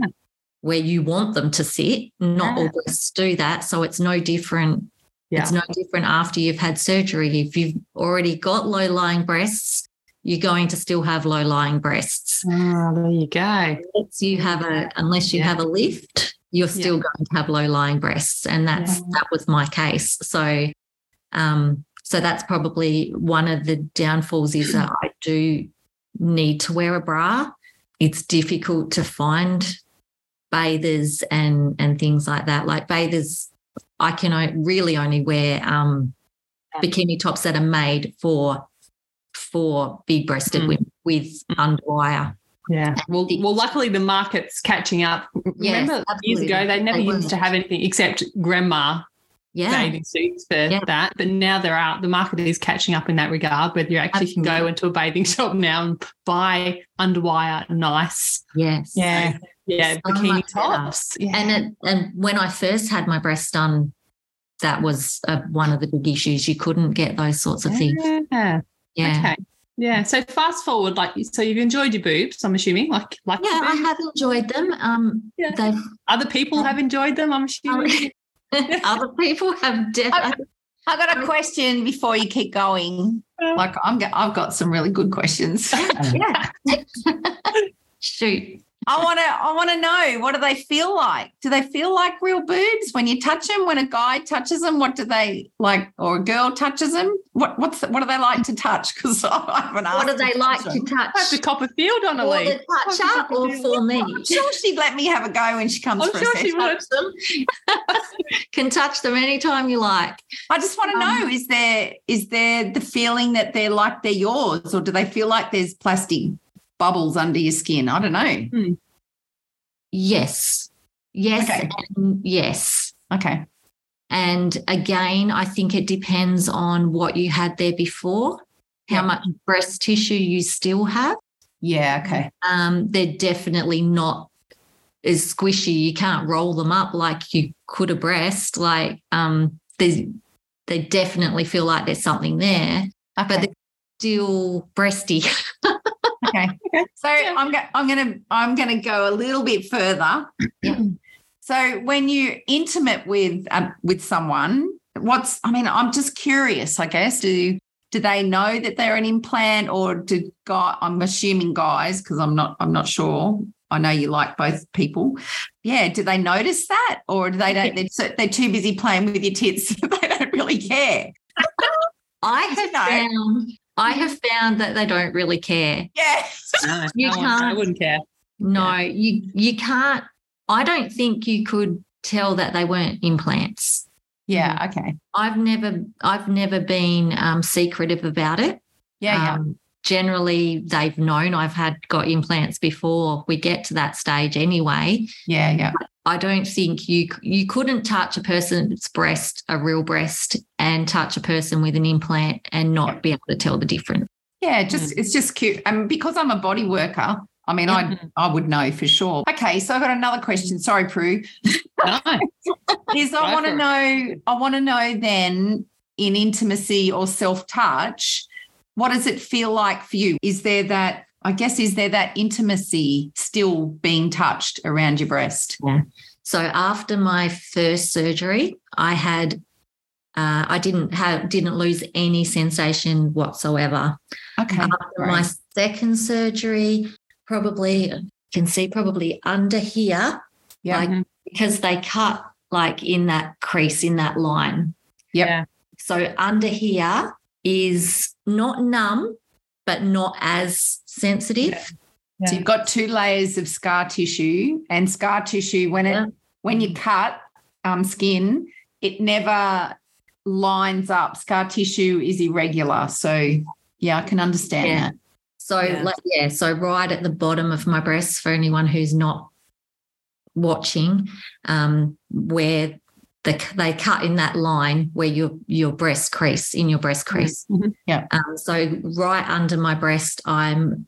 where you want them to sit. Not all breasts do that, so it's no different. Yeah. It's no different after you've had surgery. If you've already got low lying breasts, you're going to still have low lying breasts. Oh, there you go. Unless you have a unless you Yeah. have a lift, you're Yeah. still going to have low lying breasts, and that's Yeah. that was my case. So, um, so that's probably one of the downfalls is that I do need to wear a bra. It's difficult to find bathers and and things like that. Like bathers, I can really only wear um, bikini tops that are made for for big breasted Mm. women with underwire. Yeah. Well, well, luckily the market's catching up. Yes, Remember years ago, they never They used to have anything except grandma Yeah. bathing suits for Yeah. that. But now they're out. The market is catching up in that regard, where you actually can go into a bathing shop now and buy underwire nice. Yes. Yeah. Yeah. So bikini tops. Yeah. And it, and when I first had my breast done, that was uh, one of the big issues. You couldn't get those sorts of things. Yeah. Yeah. Okay. Yeah. So fast forward, like, so you've enjoyed your boobs, I'm assuming, like, like Yeah, I have enjoyed them. Um, Yeah. they've other people have enjoyed them, I'm assuming. other people have definitely. I got a question before you keep going. Like I'm, I've got some really good questions. yeah. Shoot. I want to, I want to know what do they feel like? Do they feel like real boobs when you touch them? When a guy touches them, what do they like? Or a girl touches them? What, what's, the, what do they like to touch? Because I haven't asked. What do they to like touch to them. I have to touch? cop a field on a For leaf. the toucher or for me? I'm sure she'd let me have a go when she comes I'm for sure a she would. Them. Can touch them anytime you like. I just want to um, know: is there is there the feeling that they're like they're yours, or do they feel like there's plastic bubbles under your skin? I don't know. Yes. Yes. Okay. And yes. Okay. And again, I think it depends on what you had there before, how much breast tissue you still have. Yeah. Okay. Um, they're definitely not as squishy. You can't roll them up like you could a breast. Like um, there's, they definitely feel like there's something there, Okay. but they're still breasty. okay. Okay. So I'm go- I'm gonna I'm gonna go a little bit further. Yeah. So when you're intimate with um, with someone, what's I mean, I'm just curious. I guess do do they know that they're an implant, or do guy? I'm assuming guys because I'm not I'm not sure. I know you like both people. Yeah, do they notice that, or do they don't? They're, so, they're too busy playing with your tits. they don't really care. I have found I have found that they don't really care. Yeah. No, You no one- I can't- wouldn't care. No, you you can't. I don't think you could tell that they weren't implants. Yeah. Okay. I've never I've never been um, secretive about it. Yeah. Yeah. Um, generally, they've known I've had got implants before we get to that stage. Anyway, Yeah. Yeah. I don't think you you couldn't touch a person's breast, a real breast, and touch a person with an implant and not be able to tell the difference. Yeah, just mm. it's just cute. And because I'm a body worker, I mean, I mm-hmm. I would know for sure. Okay, so I've got another question. Sorry, Prue. No. Is I want to know, I want to know then in intimacy or self-touch, what does it feel like for you? Is there that, I guess, is there that intimacy still being touched around your breast? Yeah. So after my first surgery, I had uh, I didn't have didn't lose any sensation whatsoever. Okay. After my second surgery, probably can see probably under here, Yeah. like because they cut like in that crease in that line. Yep. Yeah. So under here is not numb, but not as sensitive. Yeah. So you've got two layers of scar tissue, and scar tissue when it Yeah. when you cut um, skin, it never lines up. Scar tissue is irregular. So yeah, I can understand Yeah. that. So Yeah. like yeah, so right at the bottom of my breast for anyone who's not watching, um, where the, they cut in that line where your your breast crease in your breast crease. Mhm. Um, so right under my breast, I'm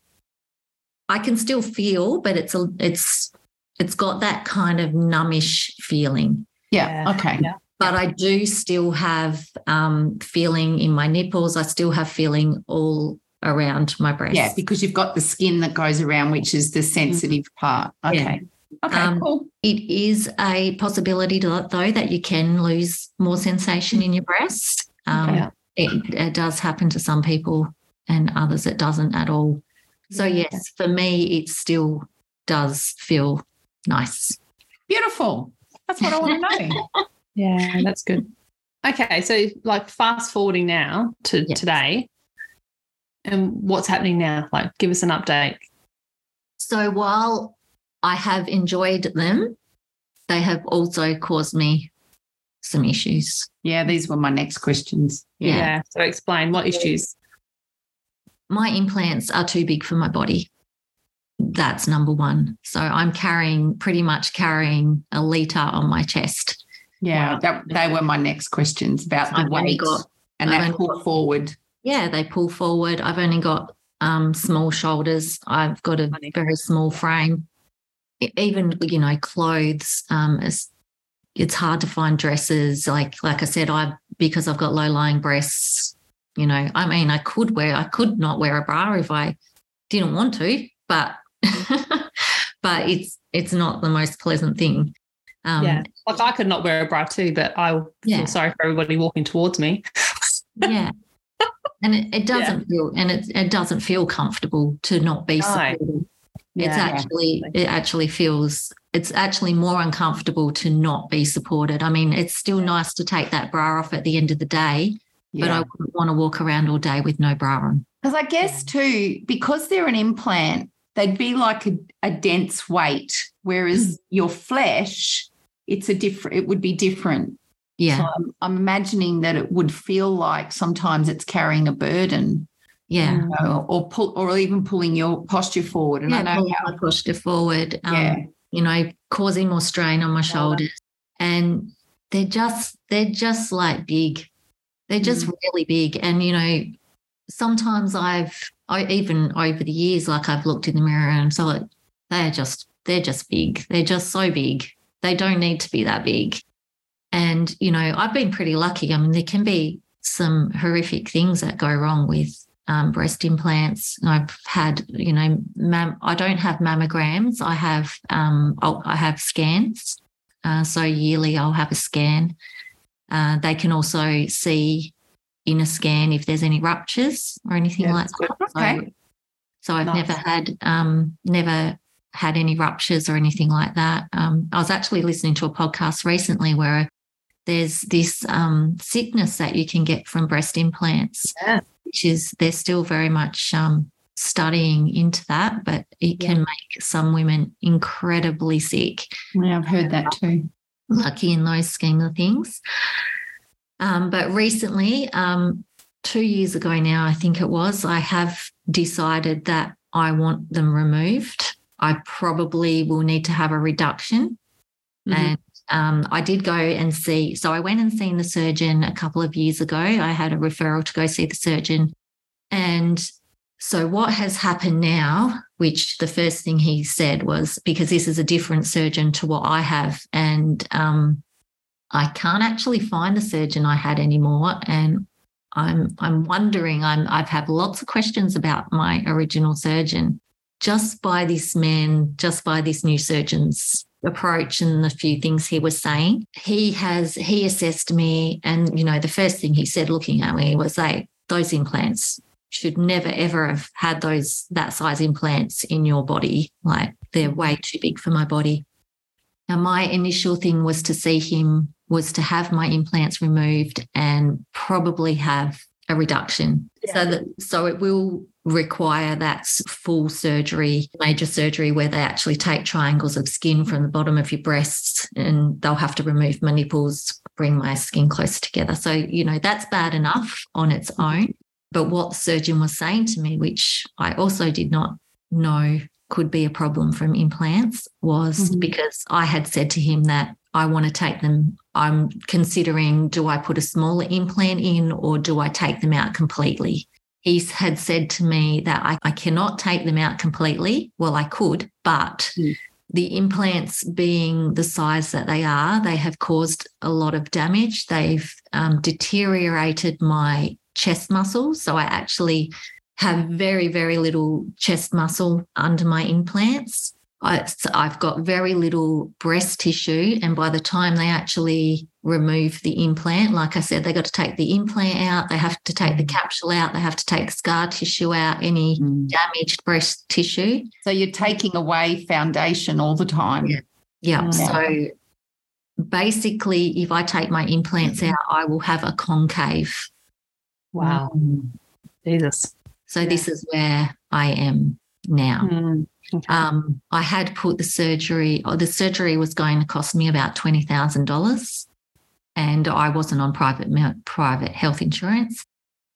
I can still feel, but it's a it's it's got that kind of numbish feeling. Yeah. Yeah. Okay. Yeah. But I do still have um, feeling in my nipples. I still have feeling all around my breast. Yeah, because you've got the skin that goes around, which is the sensitive part. Okay. Okay. Um, cool. It is a possibility, to, though, that you can lose more sensation in your breast. Um, Okay. it, it does happen to some people, and others it doesn't at all. So yes, for me, it still does feel nice. Beautiful. That's what I want to know. Yeah, that's good. Okay, so like fast forwarding now to Yes. today, and what's happening now? Like, give us an update. So while I have enjoyed them, they have also caused me some issues. yeah, these were my next questions. Yeah. So explain what issues. My implants are too big for my body. That's number one. So I'm carrying pretty much carrying a litre on my chest. Yeah, Wow. that, they were my next questions about the I've only weight got and I've that pull got- forward. yeah, they pull forward. I've only got um, small shoulders. I've got a very small frame. Even you know clothes. Um, it's, it's hard to find dresses. Like like I said, I because I've got low lying breasts. You know, I mean, I could wear. I could not wear a bra if I didn't want to, but but it's it's not the most pleasant thing. Um, yeah, like I could not wear a bra too, but I Yeah. feel sorry for everybody walking towards me. yeah and it, it doesn't feel and it, it doesn't feel comfortable to not be No. Supported it's Yeah. actually it actually feels it's actually more uncomfortable to not be supported. I mean it's still nice to take that bra off at the end of the day but i wouldn't want to walk around all day with no bra on. Because I guess too, because they're an implant, they'd be like a, a dense weight, whereas mm. your flesh, it's a different. It would be different. yeah. So I'm, I'm imagining that it would feel like sometimes it's carrying a burden, yeah. You know, or pull, or even pulling your posture forward. And I know pulling how. my posture forward um, Yeah. you know causing more strain on my shoulders. And they're just they're just like big. They're just mm. really big. And you know sometimes i've i even over the years like i've looked in the mirror and so like, they're just they're just big. They're just so big. They don't need to be that big. And you know i've been pretty lucky. I mean there can be some horrific things that go wrong with um, breast implants. I've had, you know, mam- I don't have mammograms. I have, um, I'll, I have scans. Uh, so yearly, I'll have a scan. Uh, they can also see in a scan if there's any ruptures or anything like that. So, Okay. so I've Nice. never had, um, never had any ruptures or anything like that. Um, I was actually listening to a podcast recently where there's this um, sickness that you can get from breast implants Yeah. which is they're still very much um, studying into that, but it can make some women incredibly sick. Yeah, I've heard that too. Lucky in those scheme of things. Um, but recently, um, two years ago now, I think it was, I have decided that I want them removed. I probably will need to have a reduction. Mhm. And um, I did go and see. So I went and seen the surgeon a couple of years ago. I had a referral to go see the surgeon. And so what has happened now, which the first thing he said was because this is a different surgeon to what I have. And um, I can't actually find the surgeon I had anymore. And I'm I'm wondering. I'm I've had lots of questions about my original surgeon, just by this man, just by this new surgeon's approach and the few things he was saying. He has he assessed me, and you know, the first thing he said, looking at me, was like, "Those implants should never ever have had those that size implants in your body. Like they're way too big for my body." Now, my initial thing was to see him was to have my implants removed and probably have a reduction. Yeah. So that so it will require that full surgery, major surgery where they actually take triangles of skin from the bottom of your breasts and they'll have to remove my nipples, bring my skin closer together. So, you know, that's bad enough on its own. But what the surgeon was saying to me, which I also did not know could be a problem from implants, was mm-hmm. because I had said to him that I want to take them. I'm considering do I put a smaller implant in or do I take them out completely? He had said to me that I, I cannot take them out completely. Well, I could, but mm. the implants being the size that they are, they have caused a lot of damage. They've um, deteriorated my chest muscles. So I actually have very, very little chest muscle under my implants. I, have got very little breast tissue. And by the time they actually remove the implant, like I said, they got to take the implant out, they have to take the mm. capsule out, they have to take scar tissue out, any mm. damaged breast tissue. So you're taking away foundation all the time. Yeah. yeah. So basically, if I take my implants mm. out, I will have a concave. Wow. Mm. Jesus. So yeah. this is where I am now. Mm. Okay. Um, I had put the surgery, or the surgery was going to cost me about twenty thousand dollars, and I wasn't on private private health insurance.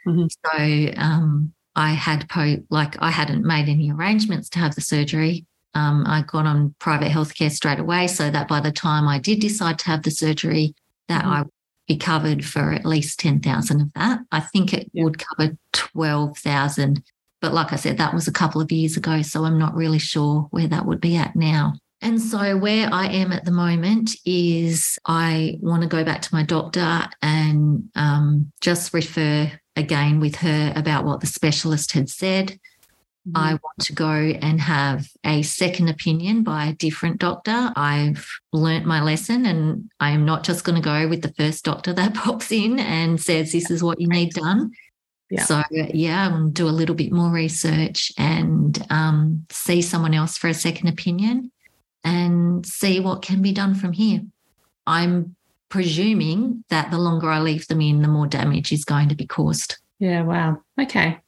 Mm-hmm. So um, I had po- like I hadn't made any arrangements to have the surgery. Um, I got on private healthcare straight away, so that by the time I did decide to have the surgery, that mm-hmm. I would be covered for at least ten thousand of that. I think it yeah. would cover twelve thousand but like I said, that was a couple of years ago. So I'm not really sure where that would be at now. And so, where I am at the moment is I want to go back to my doctor and um, just refer again with her about what the specialist had said. Mm-hmm. I want to go and have a second opinion by a different doctor. I've learnt my lesson and I am not just going to go with the first doctor that pops in and says, This is what you need done. Yeah. So yeah, I'll do a little bit more research and um, see someone else for a second opinion and see what can be done from here. I'm presuming that the longer I leave them in, the more damage is going to be caused. Yeah, wow. Okay.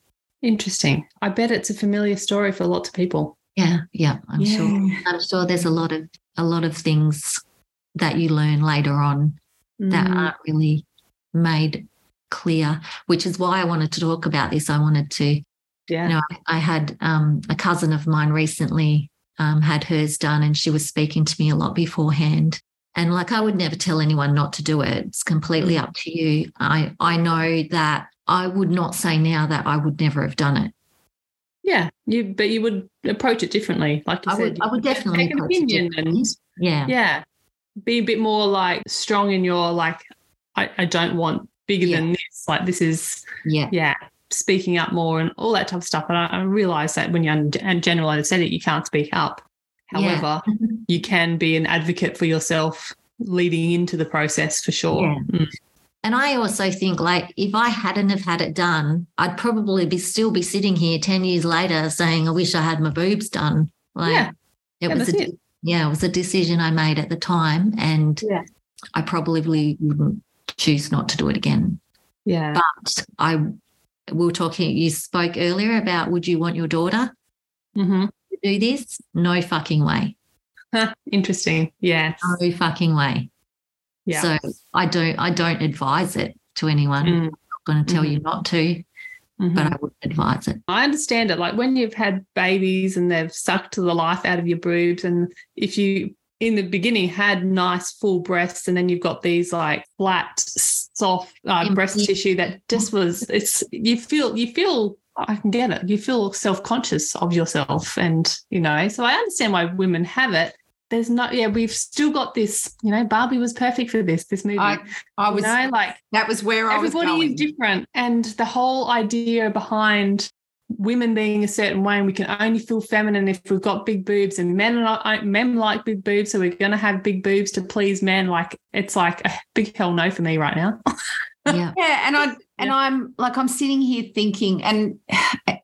Interesting. I bet it's a familiar story for lots of people. Yeah, yeah, I'm yeah. sure. I'm sure there's a lot of a lot of things that you learn later on mm. that aren't really made clear, which is why I wanted to talk about this. I wanted to, yeah. you know, I, I had um, a cousin of mine recently um, had hers done, and she was speaking to me a lot beforehand. And like, I would never tell anyone not to do it. It's completely mm. up to you. I I know that I would not say now that I would never have done it. Yeah, you but you would approach it differently, like I said. Would, I would definitely take an opinion and yeah, yeah, be a bit more like strong in your like. I, I don't want bigger yeah. than this. Like this is, yeah, yeah, speaking up more and all that type of stuff. And I, I realize that when you're in general anesthetic, you can't speak up. However, yeah. you can be an advocate for yourself leading into the process for sure. Yeah. Mm. And I also think like if I hadn't have had it done, I'd probably be still be sitting here 10 years later saying, I wish I had my boobs done. Like yeah. it was a it. yeah, it was a decision I made at the time. And yeah. I probably wouldn't choose not to do it again. Yeah. But I we were talking, you spoke earlier about would you want your daughter mm-hmm. to do this? No fucking way. Interesting. Yeah. No fucking way. Yeah. So I don't I don't advise it to anyone. Mm. I'm not going to tell mm-hmm. you not to. Mm-hmm. But I would advise it. I understand it. Like when you've had babies and they've sucked the life out of your boobs, and if you in the beginning had nice full breasts and then you've got these like flat soft uh, breast tissue that just was it's you feel you feel I can get it. You feel self conscious of yourself, and you know. So I understand why women have it. there's not yeah we've still got this you know barbie was perfect for this this movie I, I was you know like that was where I was everybody going. is different and the whole idea behind women being a certain way and we can only feel feminine if we've got big boobs and men like men like big boobs so we're going to have big boobs to please men. Like it's like a big hell no for me right now. Yeah. yeah and i and i'm like i'm sitting here thinking and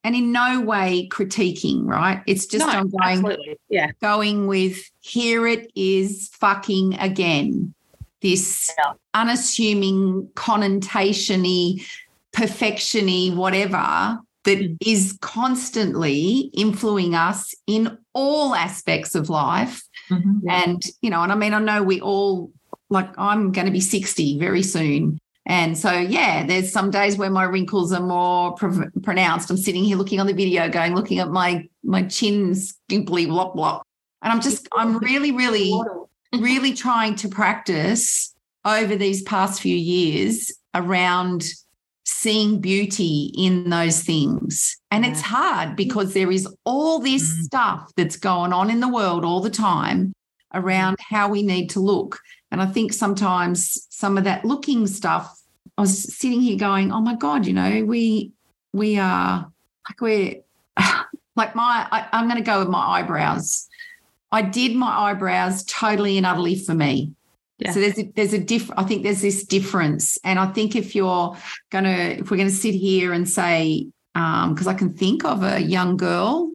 and in no way critiquing right? It's just No, i'm going absolutely. Yeah. going with here it is fucking again. This Yeah. unassuming connotation-y perfection-y whatever that Mm. constantly influencing us in all aspects of life. Mhm. and you know and i mean i know we all like i'm going to be 60 very soon. And so yeah there's some days where my wrinkles are more pro- pronounced. I'm sitting here looking on the video going looking at my my chin skimply blop blop and i'm just i'm really really really trying to practice over these past few years around seeing beauty in those things. And it's hard because there is all this Mm. stuff that's going on in the world all the time around how we need to look. And I think sometimes some of that looking stuff, I was sitting here going, oh my God, you know, we we are like we're like my I, I'm going to go with my eyebrows. I did my eyebrows totally and utterly for me. Yeah. So there's a, there's a diff. I think there's this difference, and I think if you're gonna if we're gonna sit here and say um, because I can think of a young girl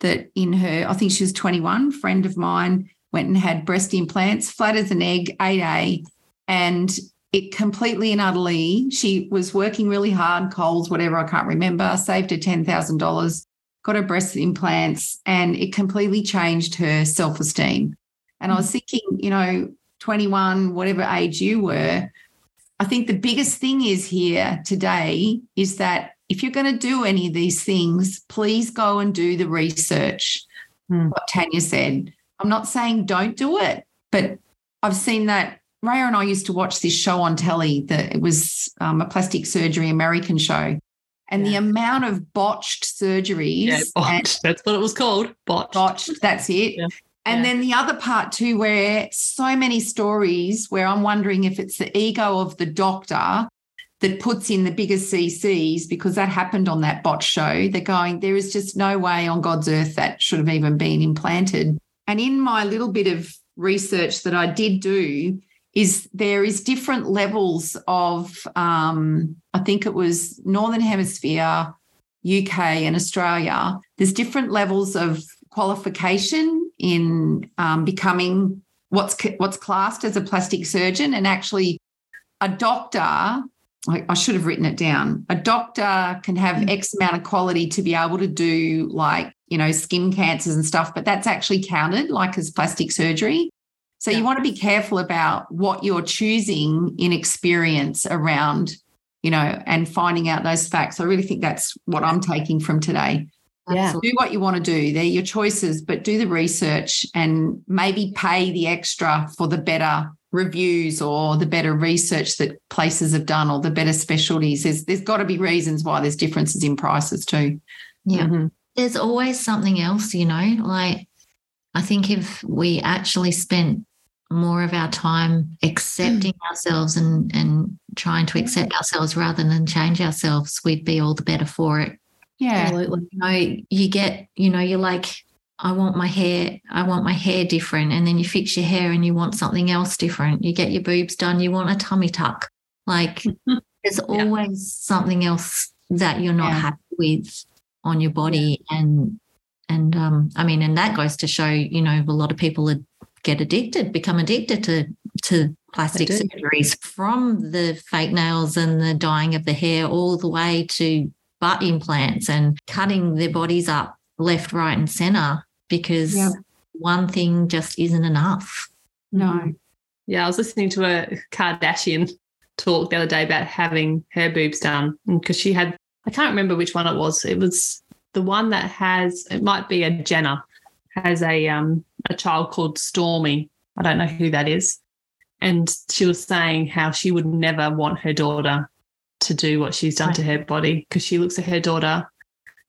that in her I think she was 21, friend of mine went and had breast implants, flat as an egg, 8A, and it completely and utterly. She was working really hard, Coles, whatever I can't remember, saved her ten thousand dollars, got her breast implants, and it completely changed her self esteem. And I was mm. thinking, you know, 21, whatever age you were, I think the biggest thing is here today is that if you're going to do any of these things, please go and do the research. Hmm. What Tanya said. I'm not saying don't do it, but I've seen that. Raya and I used to watch this show on telly that it was um, a plastic surgery American show. And the amount of botched surgeries yeah botched. that's what it was called botched botched. That's it. Yeah. And Yeah. then the other part too, where so many stories where I'm wondering if it's the ego of the doctor that puts in the biggest CCs because that happened on that bot show. They're going, there is just no way on God's earth that should have even been implanted. And in my little bit of research that I did do, is there is different levels of um, I think it was Northern Hemisphere, UK, and Australia. There's different levels of qualification in um, becoming what's what's classed as a plastic surgeon, and actually a doctor. I, I should have written it down. A doctor can have X amount of quality to be able to do like you know skin cancers and stuff, but that's actually counted like as plastic surgery. So Yeah. you want to be careful about what you're choosing in experience around, you know, and finding out those facts. I really think that's what I'm taking from today. Yeah. Do what you want to do. They're your choices, but do the research and maybe pay the extra for the better reviews or the better research that places have done or the better specialties. There's there's got to be reasons why there's differences in prices too. Yeah. Mhm. There's always something else, you know, like I think if we actually spent more of our time accepting ourselves and and trying to accept ourselves rather than change ourselves, we'd be all the better for it. Yeah. absolutely You know, you get, you know, you're like, I want my hair, I want my hair different. And then you fix your hair and you want something else different. You get your boobs done, you want a tummy tuck. Like there's always something else that you're not Yeah. happy with on your body. And and um, I mean, and that goes to show, you know, a lot of people get addicted, become addicted to to plastic surgeries from the fake nails and the dyeing of the hair all the way to butt implants and cutting their bodies up left, right, and center because Yeah. one thing just isn't enough. No. Yeah, I was listening to a Kardashian talk the other day about having her boobs done because she had, I can't remember which one it was. It was the one that has, it might be a Jenner, has a um a child called Stormi. I don't know who that is. And she was saying how she would never want her daughter to do what she's done to her body because she looks at her daughter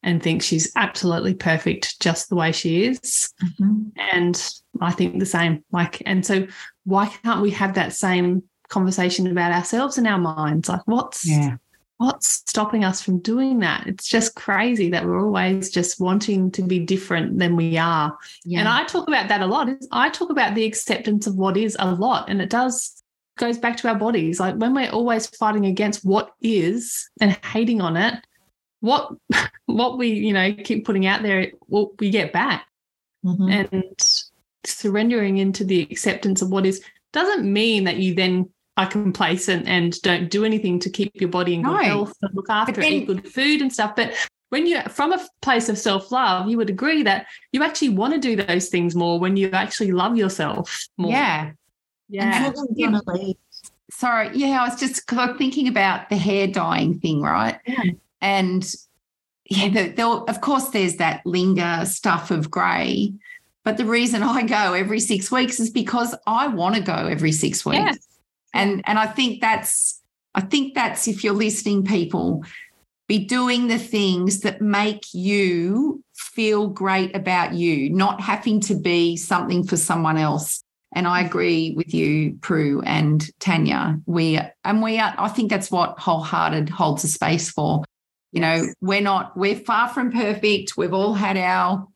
and thinks she's absolutely perfect just the way she is. Mhm. And I think the same. Like, and so why can't we have that same conversation about ourselves and our minds? Like, what's Yeah. what's stopping us from doing that? It's just crazy that we're always just wanting to be different than we are. Yeah. And I talk about that a lot. I talk about the acceptance of what is a lot, and it does goes back to our bodies. Like when we're always fighting against what is and hating on it, what what we you know keep putting out there, what we get back, Mhm. and surrendering into the acceptance of what is doesn't mean that you then are complacent and don't do anything to keep your body in good No. health and look after But it, eat good food and stuff. But when you're from a place of self love, you would agree that you actually want to do those things more when you actually love yourself more. Yeah. Yeah. And tell them, Donna-Lee, Sorry. Yeah, I was just thinking about the hair dyeing thing, right? Yeah. And yeah, the, the, of course, there's that linger stuff of grey. But the reason I go every six weeks is because I want to go every six weeks. Yeah. And and I think that's I think that's if you're listening, people, be doing the things that make you feel great about you, not having to be something for someone else. And I mm-hmm. agree with you, Prue and Tanya. We and we are, I think that's what wholehearted holds a space for. You know, we're not, we're far from perfect. We've all had our,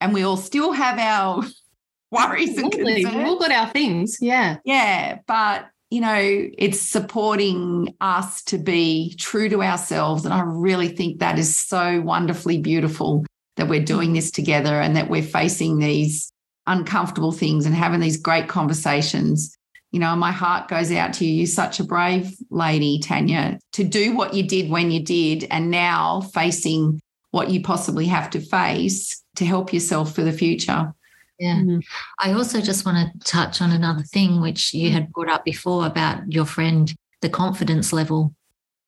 and we all still have our worries and Absolutely. We've all got our things. Yeah. Yeah, but you know, it's supporting us to be true to ourselves. And I really think that is so wonderfully beautiful that we're doing mm. this together and that we're facing these uncomfortable things and having these great conversations. You know, my heart goes out to you. You're such a brave lady, Tanya, to do what you did when you did, and now facing what you possibly have to face to help yourself for the future. Yeah. Mhm. I also just want to touch on another thing which you had brought up before about your friend, the confidence level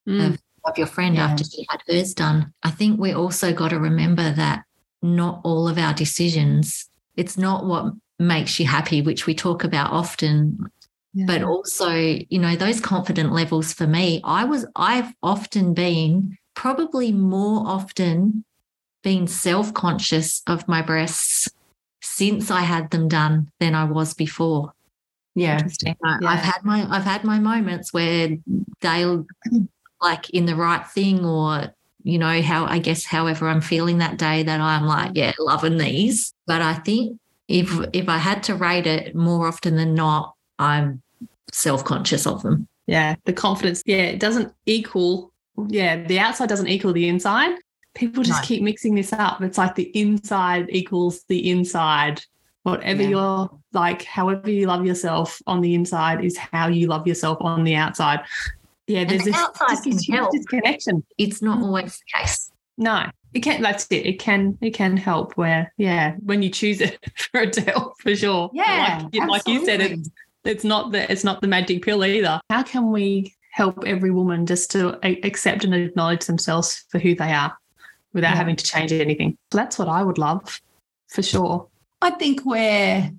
Mm. of your friend Yeah. after she had hers done. I think we also got to remember that not all of our decisions, it's not what makes you happy, which we talk about often, Yeah. but also, you know, those confident levels for me, I was, I've often been, probably more often, been self conscious of my breasts since I had them done than I was before. Yeah. Yeah. I've had my I've had my moments where they'll like in the right thing or you know how I guess however I'm feeling that day that I'm like yeah loving these but I think if if I had to rate it more often than not I'm self-conscious of them Yeah. The confidence. Yeah. It doesn't equal. Yeah. The outside doesn't equal the inside. People just No. keep mixing this up. It's like the inside equals the inside. Whatever Yeah. you're like, however you love yourself on the inside is how you love yourself on the outside. Yeah. There's the this, outside can help. disconnection. it's not always the case No, it can. That's it. It can. It can help. Where, yeah, when you choose it for it to help, for sure. Yeah. like, like you said, absolutely. it's it's not the it's not the magic pill either. How can we help every woman just to a- accept and acknowledge themselves for who they are, without Yeah. having to change anything? That's what I would love, for sure. I think we're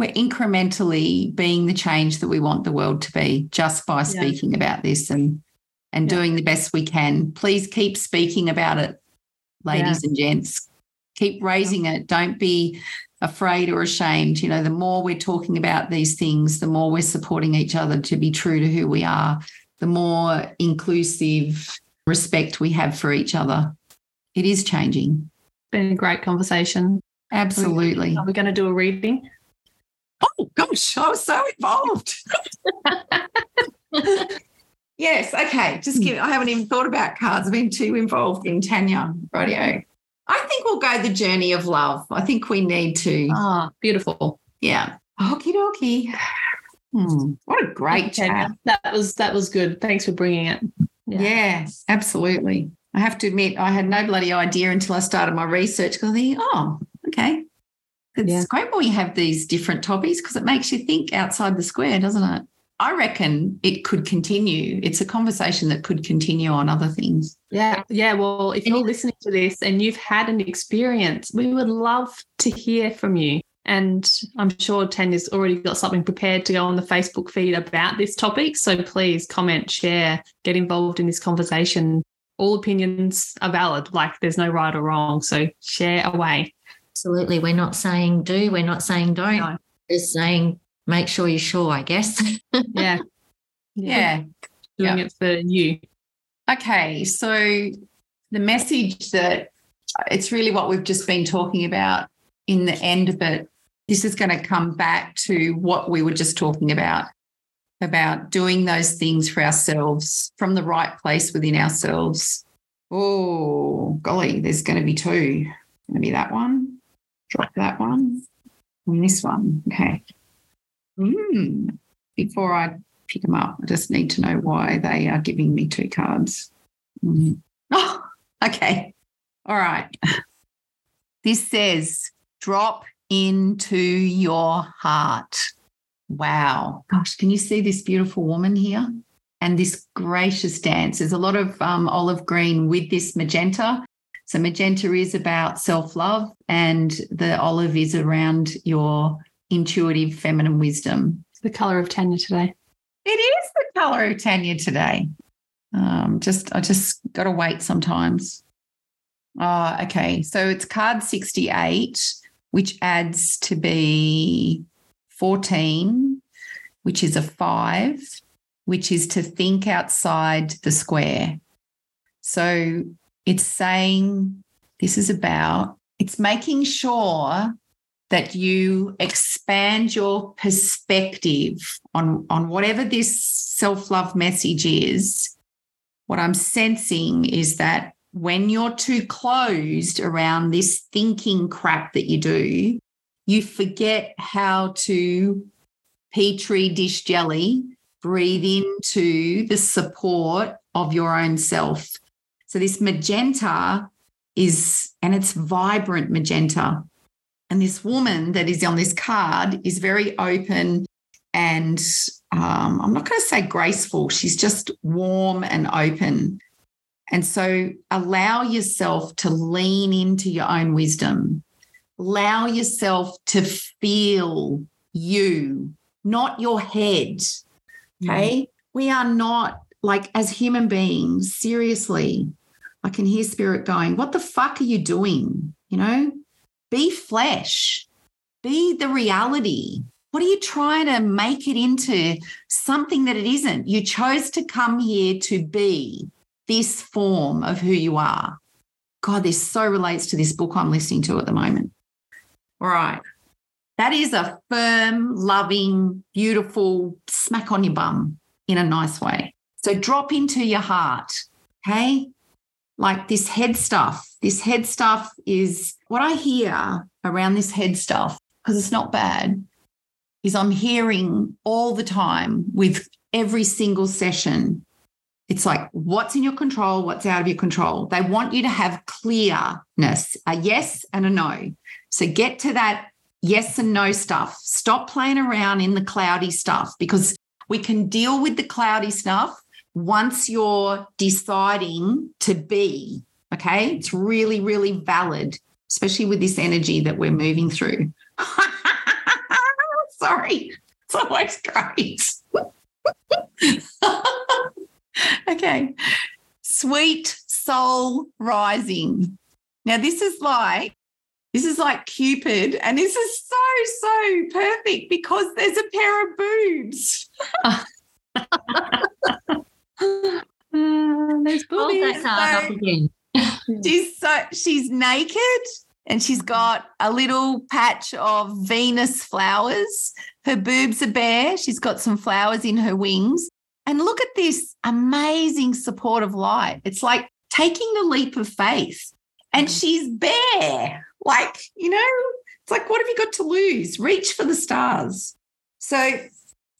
we're incrementally being the change that we want the world to be just by speaking about this and and Yeah. doing the best we can. Please keep speaking about it, ladies and gents. Keep raising it. Don't be afraid or ashamed. You know, the more we're talking about these things, the more we're supporting each other to be true to who we are, the more inclusive respect we have for each other. It is changing. Been a great conversation. Absolutely. Are we going to do a reading? Oh gosh, I was so involved. yes, okay. Just give I haven't even thought about cards. I've been too involved in Tanya radio. I think we'll go the journey of love. I think we need to. Ah, beautiful. Yeah. Okie dokie. Hmm, what a great Okay, chat. That was that was good. Thanks for bringing it. Yeah. Yeah. absolutely. I have to admit, I had no bloody idea until I started my research because I think, oh, okay. It's Yeah. great when you have these different topics because it makes you think outside the square, doesn't it? I reckon it could continue. It's a conversation that could continue on other things. Yeah, yeah. Well, if you're listening to this and you've had an experience, we would love to hear from you. And I'm sure Tanya's already got something prepared to go on the Facebook feed about this topic. So please comment, share, get involved in this conversation. all opinions are valid. Like there's no right or wrong. So share away. Absolutely. We're not saying do, we're not saying don't. No. Just saying make sure you're sure, I guess. yeah. Yeah. Doing yep. it for you. Okay. So the message that uh, it's really what we've just been talking about in the end, but this is going to come back to what we were just talking about about doing those things for ourselves from the right place within ourselves. Oh, golly, there's going to be two. Going to be that one, drop that one, and this one. Okay. Mm. Before I pick them up, I just need to know why they are giving me two cards. Mm. Oh, okay. All right. This says drop into your heart. Wow. Gosh, can you see this beautiful woman here? And this gracious dance. There's a lot of um, olive green with this magenta. So, magenta is about self love, and the olive is around your intuitive feminine wisdom. It's the color of Tanya today. It is the color of Tanya today. Um, just, I just got to wait sometimes. Oh, okay. So it's card 68, which adds to be 14, which is a five, which is to think outside the square. So it's saying this is about, it's making sure that you expand your perspective on, on whatever this self love message is. What I'm sensing is that when you're too closed around this thinking crap that you do, you forget how to petri dish jelly, breathe into the support of your own self. So, this magenta is, and it's vibrant magenta. And this woman that is on this card is very open and um, I'm not going to say graceful, she's just warm and open. And so allow yourself to lean into your own wisdom. Allow yourself to feel you, not your head. Okay. Mm. We are not like, as human beings, seriously, I can hear spirit going, What the fuck are you doing? You know, be flesh, be the reality. What are you trying to make it into something that it isn't? You chose to come here to be this form of who you are. God, this so relates to this book I'm listening to at the moment. All right. That is a firm, loving, beautiful smack on your bum in a nice way. So drop into your heart. Okay. Like this head stuff. This head stuff is what I hear around this head stuff, because it's not bad, is I'm hearing all the time with every single session it's like what's in your control, what's out of your control. They want you to have clearness, a yes and a no. So get to that yes and no stuff. Stop playing around in the cloudy stuff because we can deal with the cloudy stuff once you're deciding to be. Okay. It's really, really valid, especially with this energy that we're moving through. Sorry. It's always great. okay. Sweet soul rising. Now, this is like, this is like Cupid, and this is so, so perfect because there's a pair of boobs. uh, there's boobies. Hold so, again. she's so she's naked and she's got a little patch of Venus flowers. Her boobs are bare. She's got some flowers in her wings. And look at this amazing support of light. It's like taking the leap of faith. And mm. she's bare. Like, you know, it's like, what have you got to lose? Reach for the stars. So,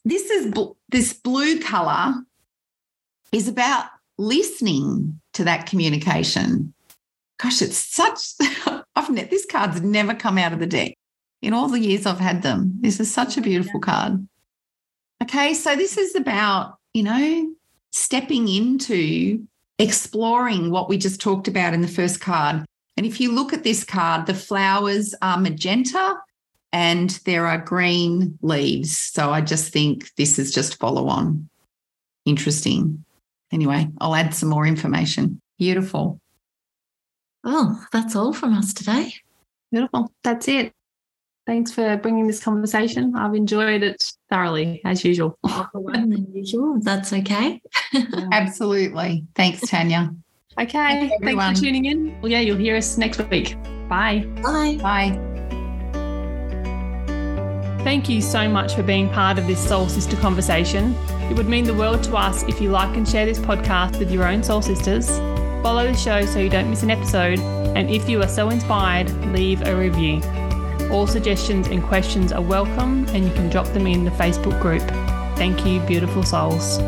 this is this blue color is about listening to that communication. Gosh, it's such, I've ne- this card's never come out of the deck in all the years I've had them. This is such a beautiful card. Okay, so this is about you know, stepping into exploring what we just talked about in the first card. And if you look at this card, the flowers are magenta and there are green leaves. So I just think this is just follow on. Interesting. Anyway, I'll add some more information. Beautiful. Oh, that's all from us today. Beautiful. That's it. Thanks for bringing this conversation. I've enjoyed it thoroughly, as usual. than usual. That's okay. Absolutely. Thanks, Tanya. Okay. Thanks, Thanks for tuning in. Well, yeah, you'll hear us next week. Bye. Bye. Bye. Thank you so much for being part of this Soul Sister conversation. It would mean the world to us if you like and share this podcast with your own soul sisters. Follow the show so you don't miss an episode. And if you are so inspired, leave a review. All suggestions and questions are welcome, and you can drop them in the Facebook group. Thank you, beautiful souls.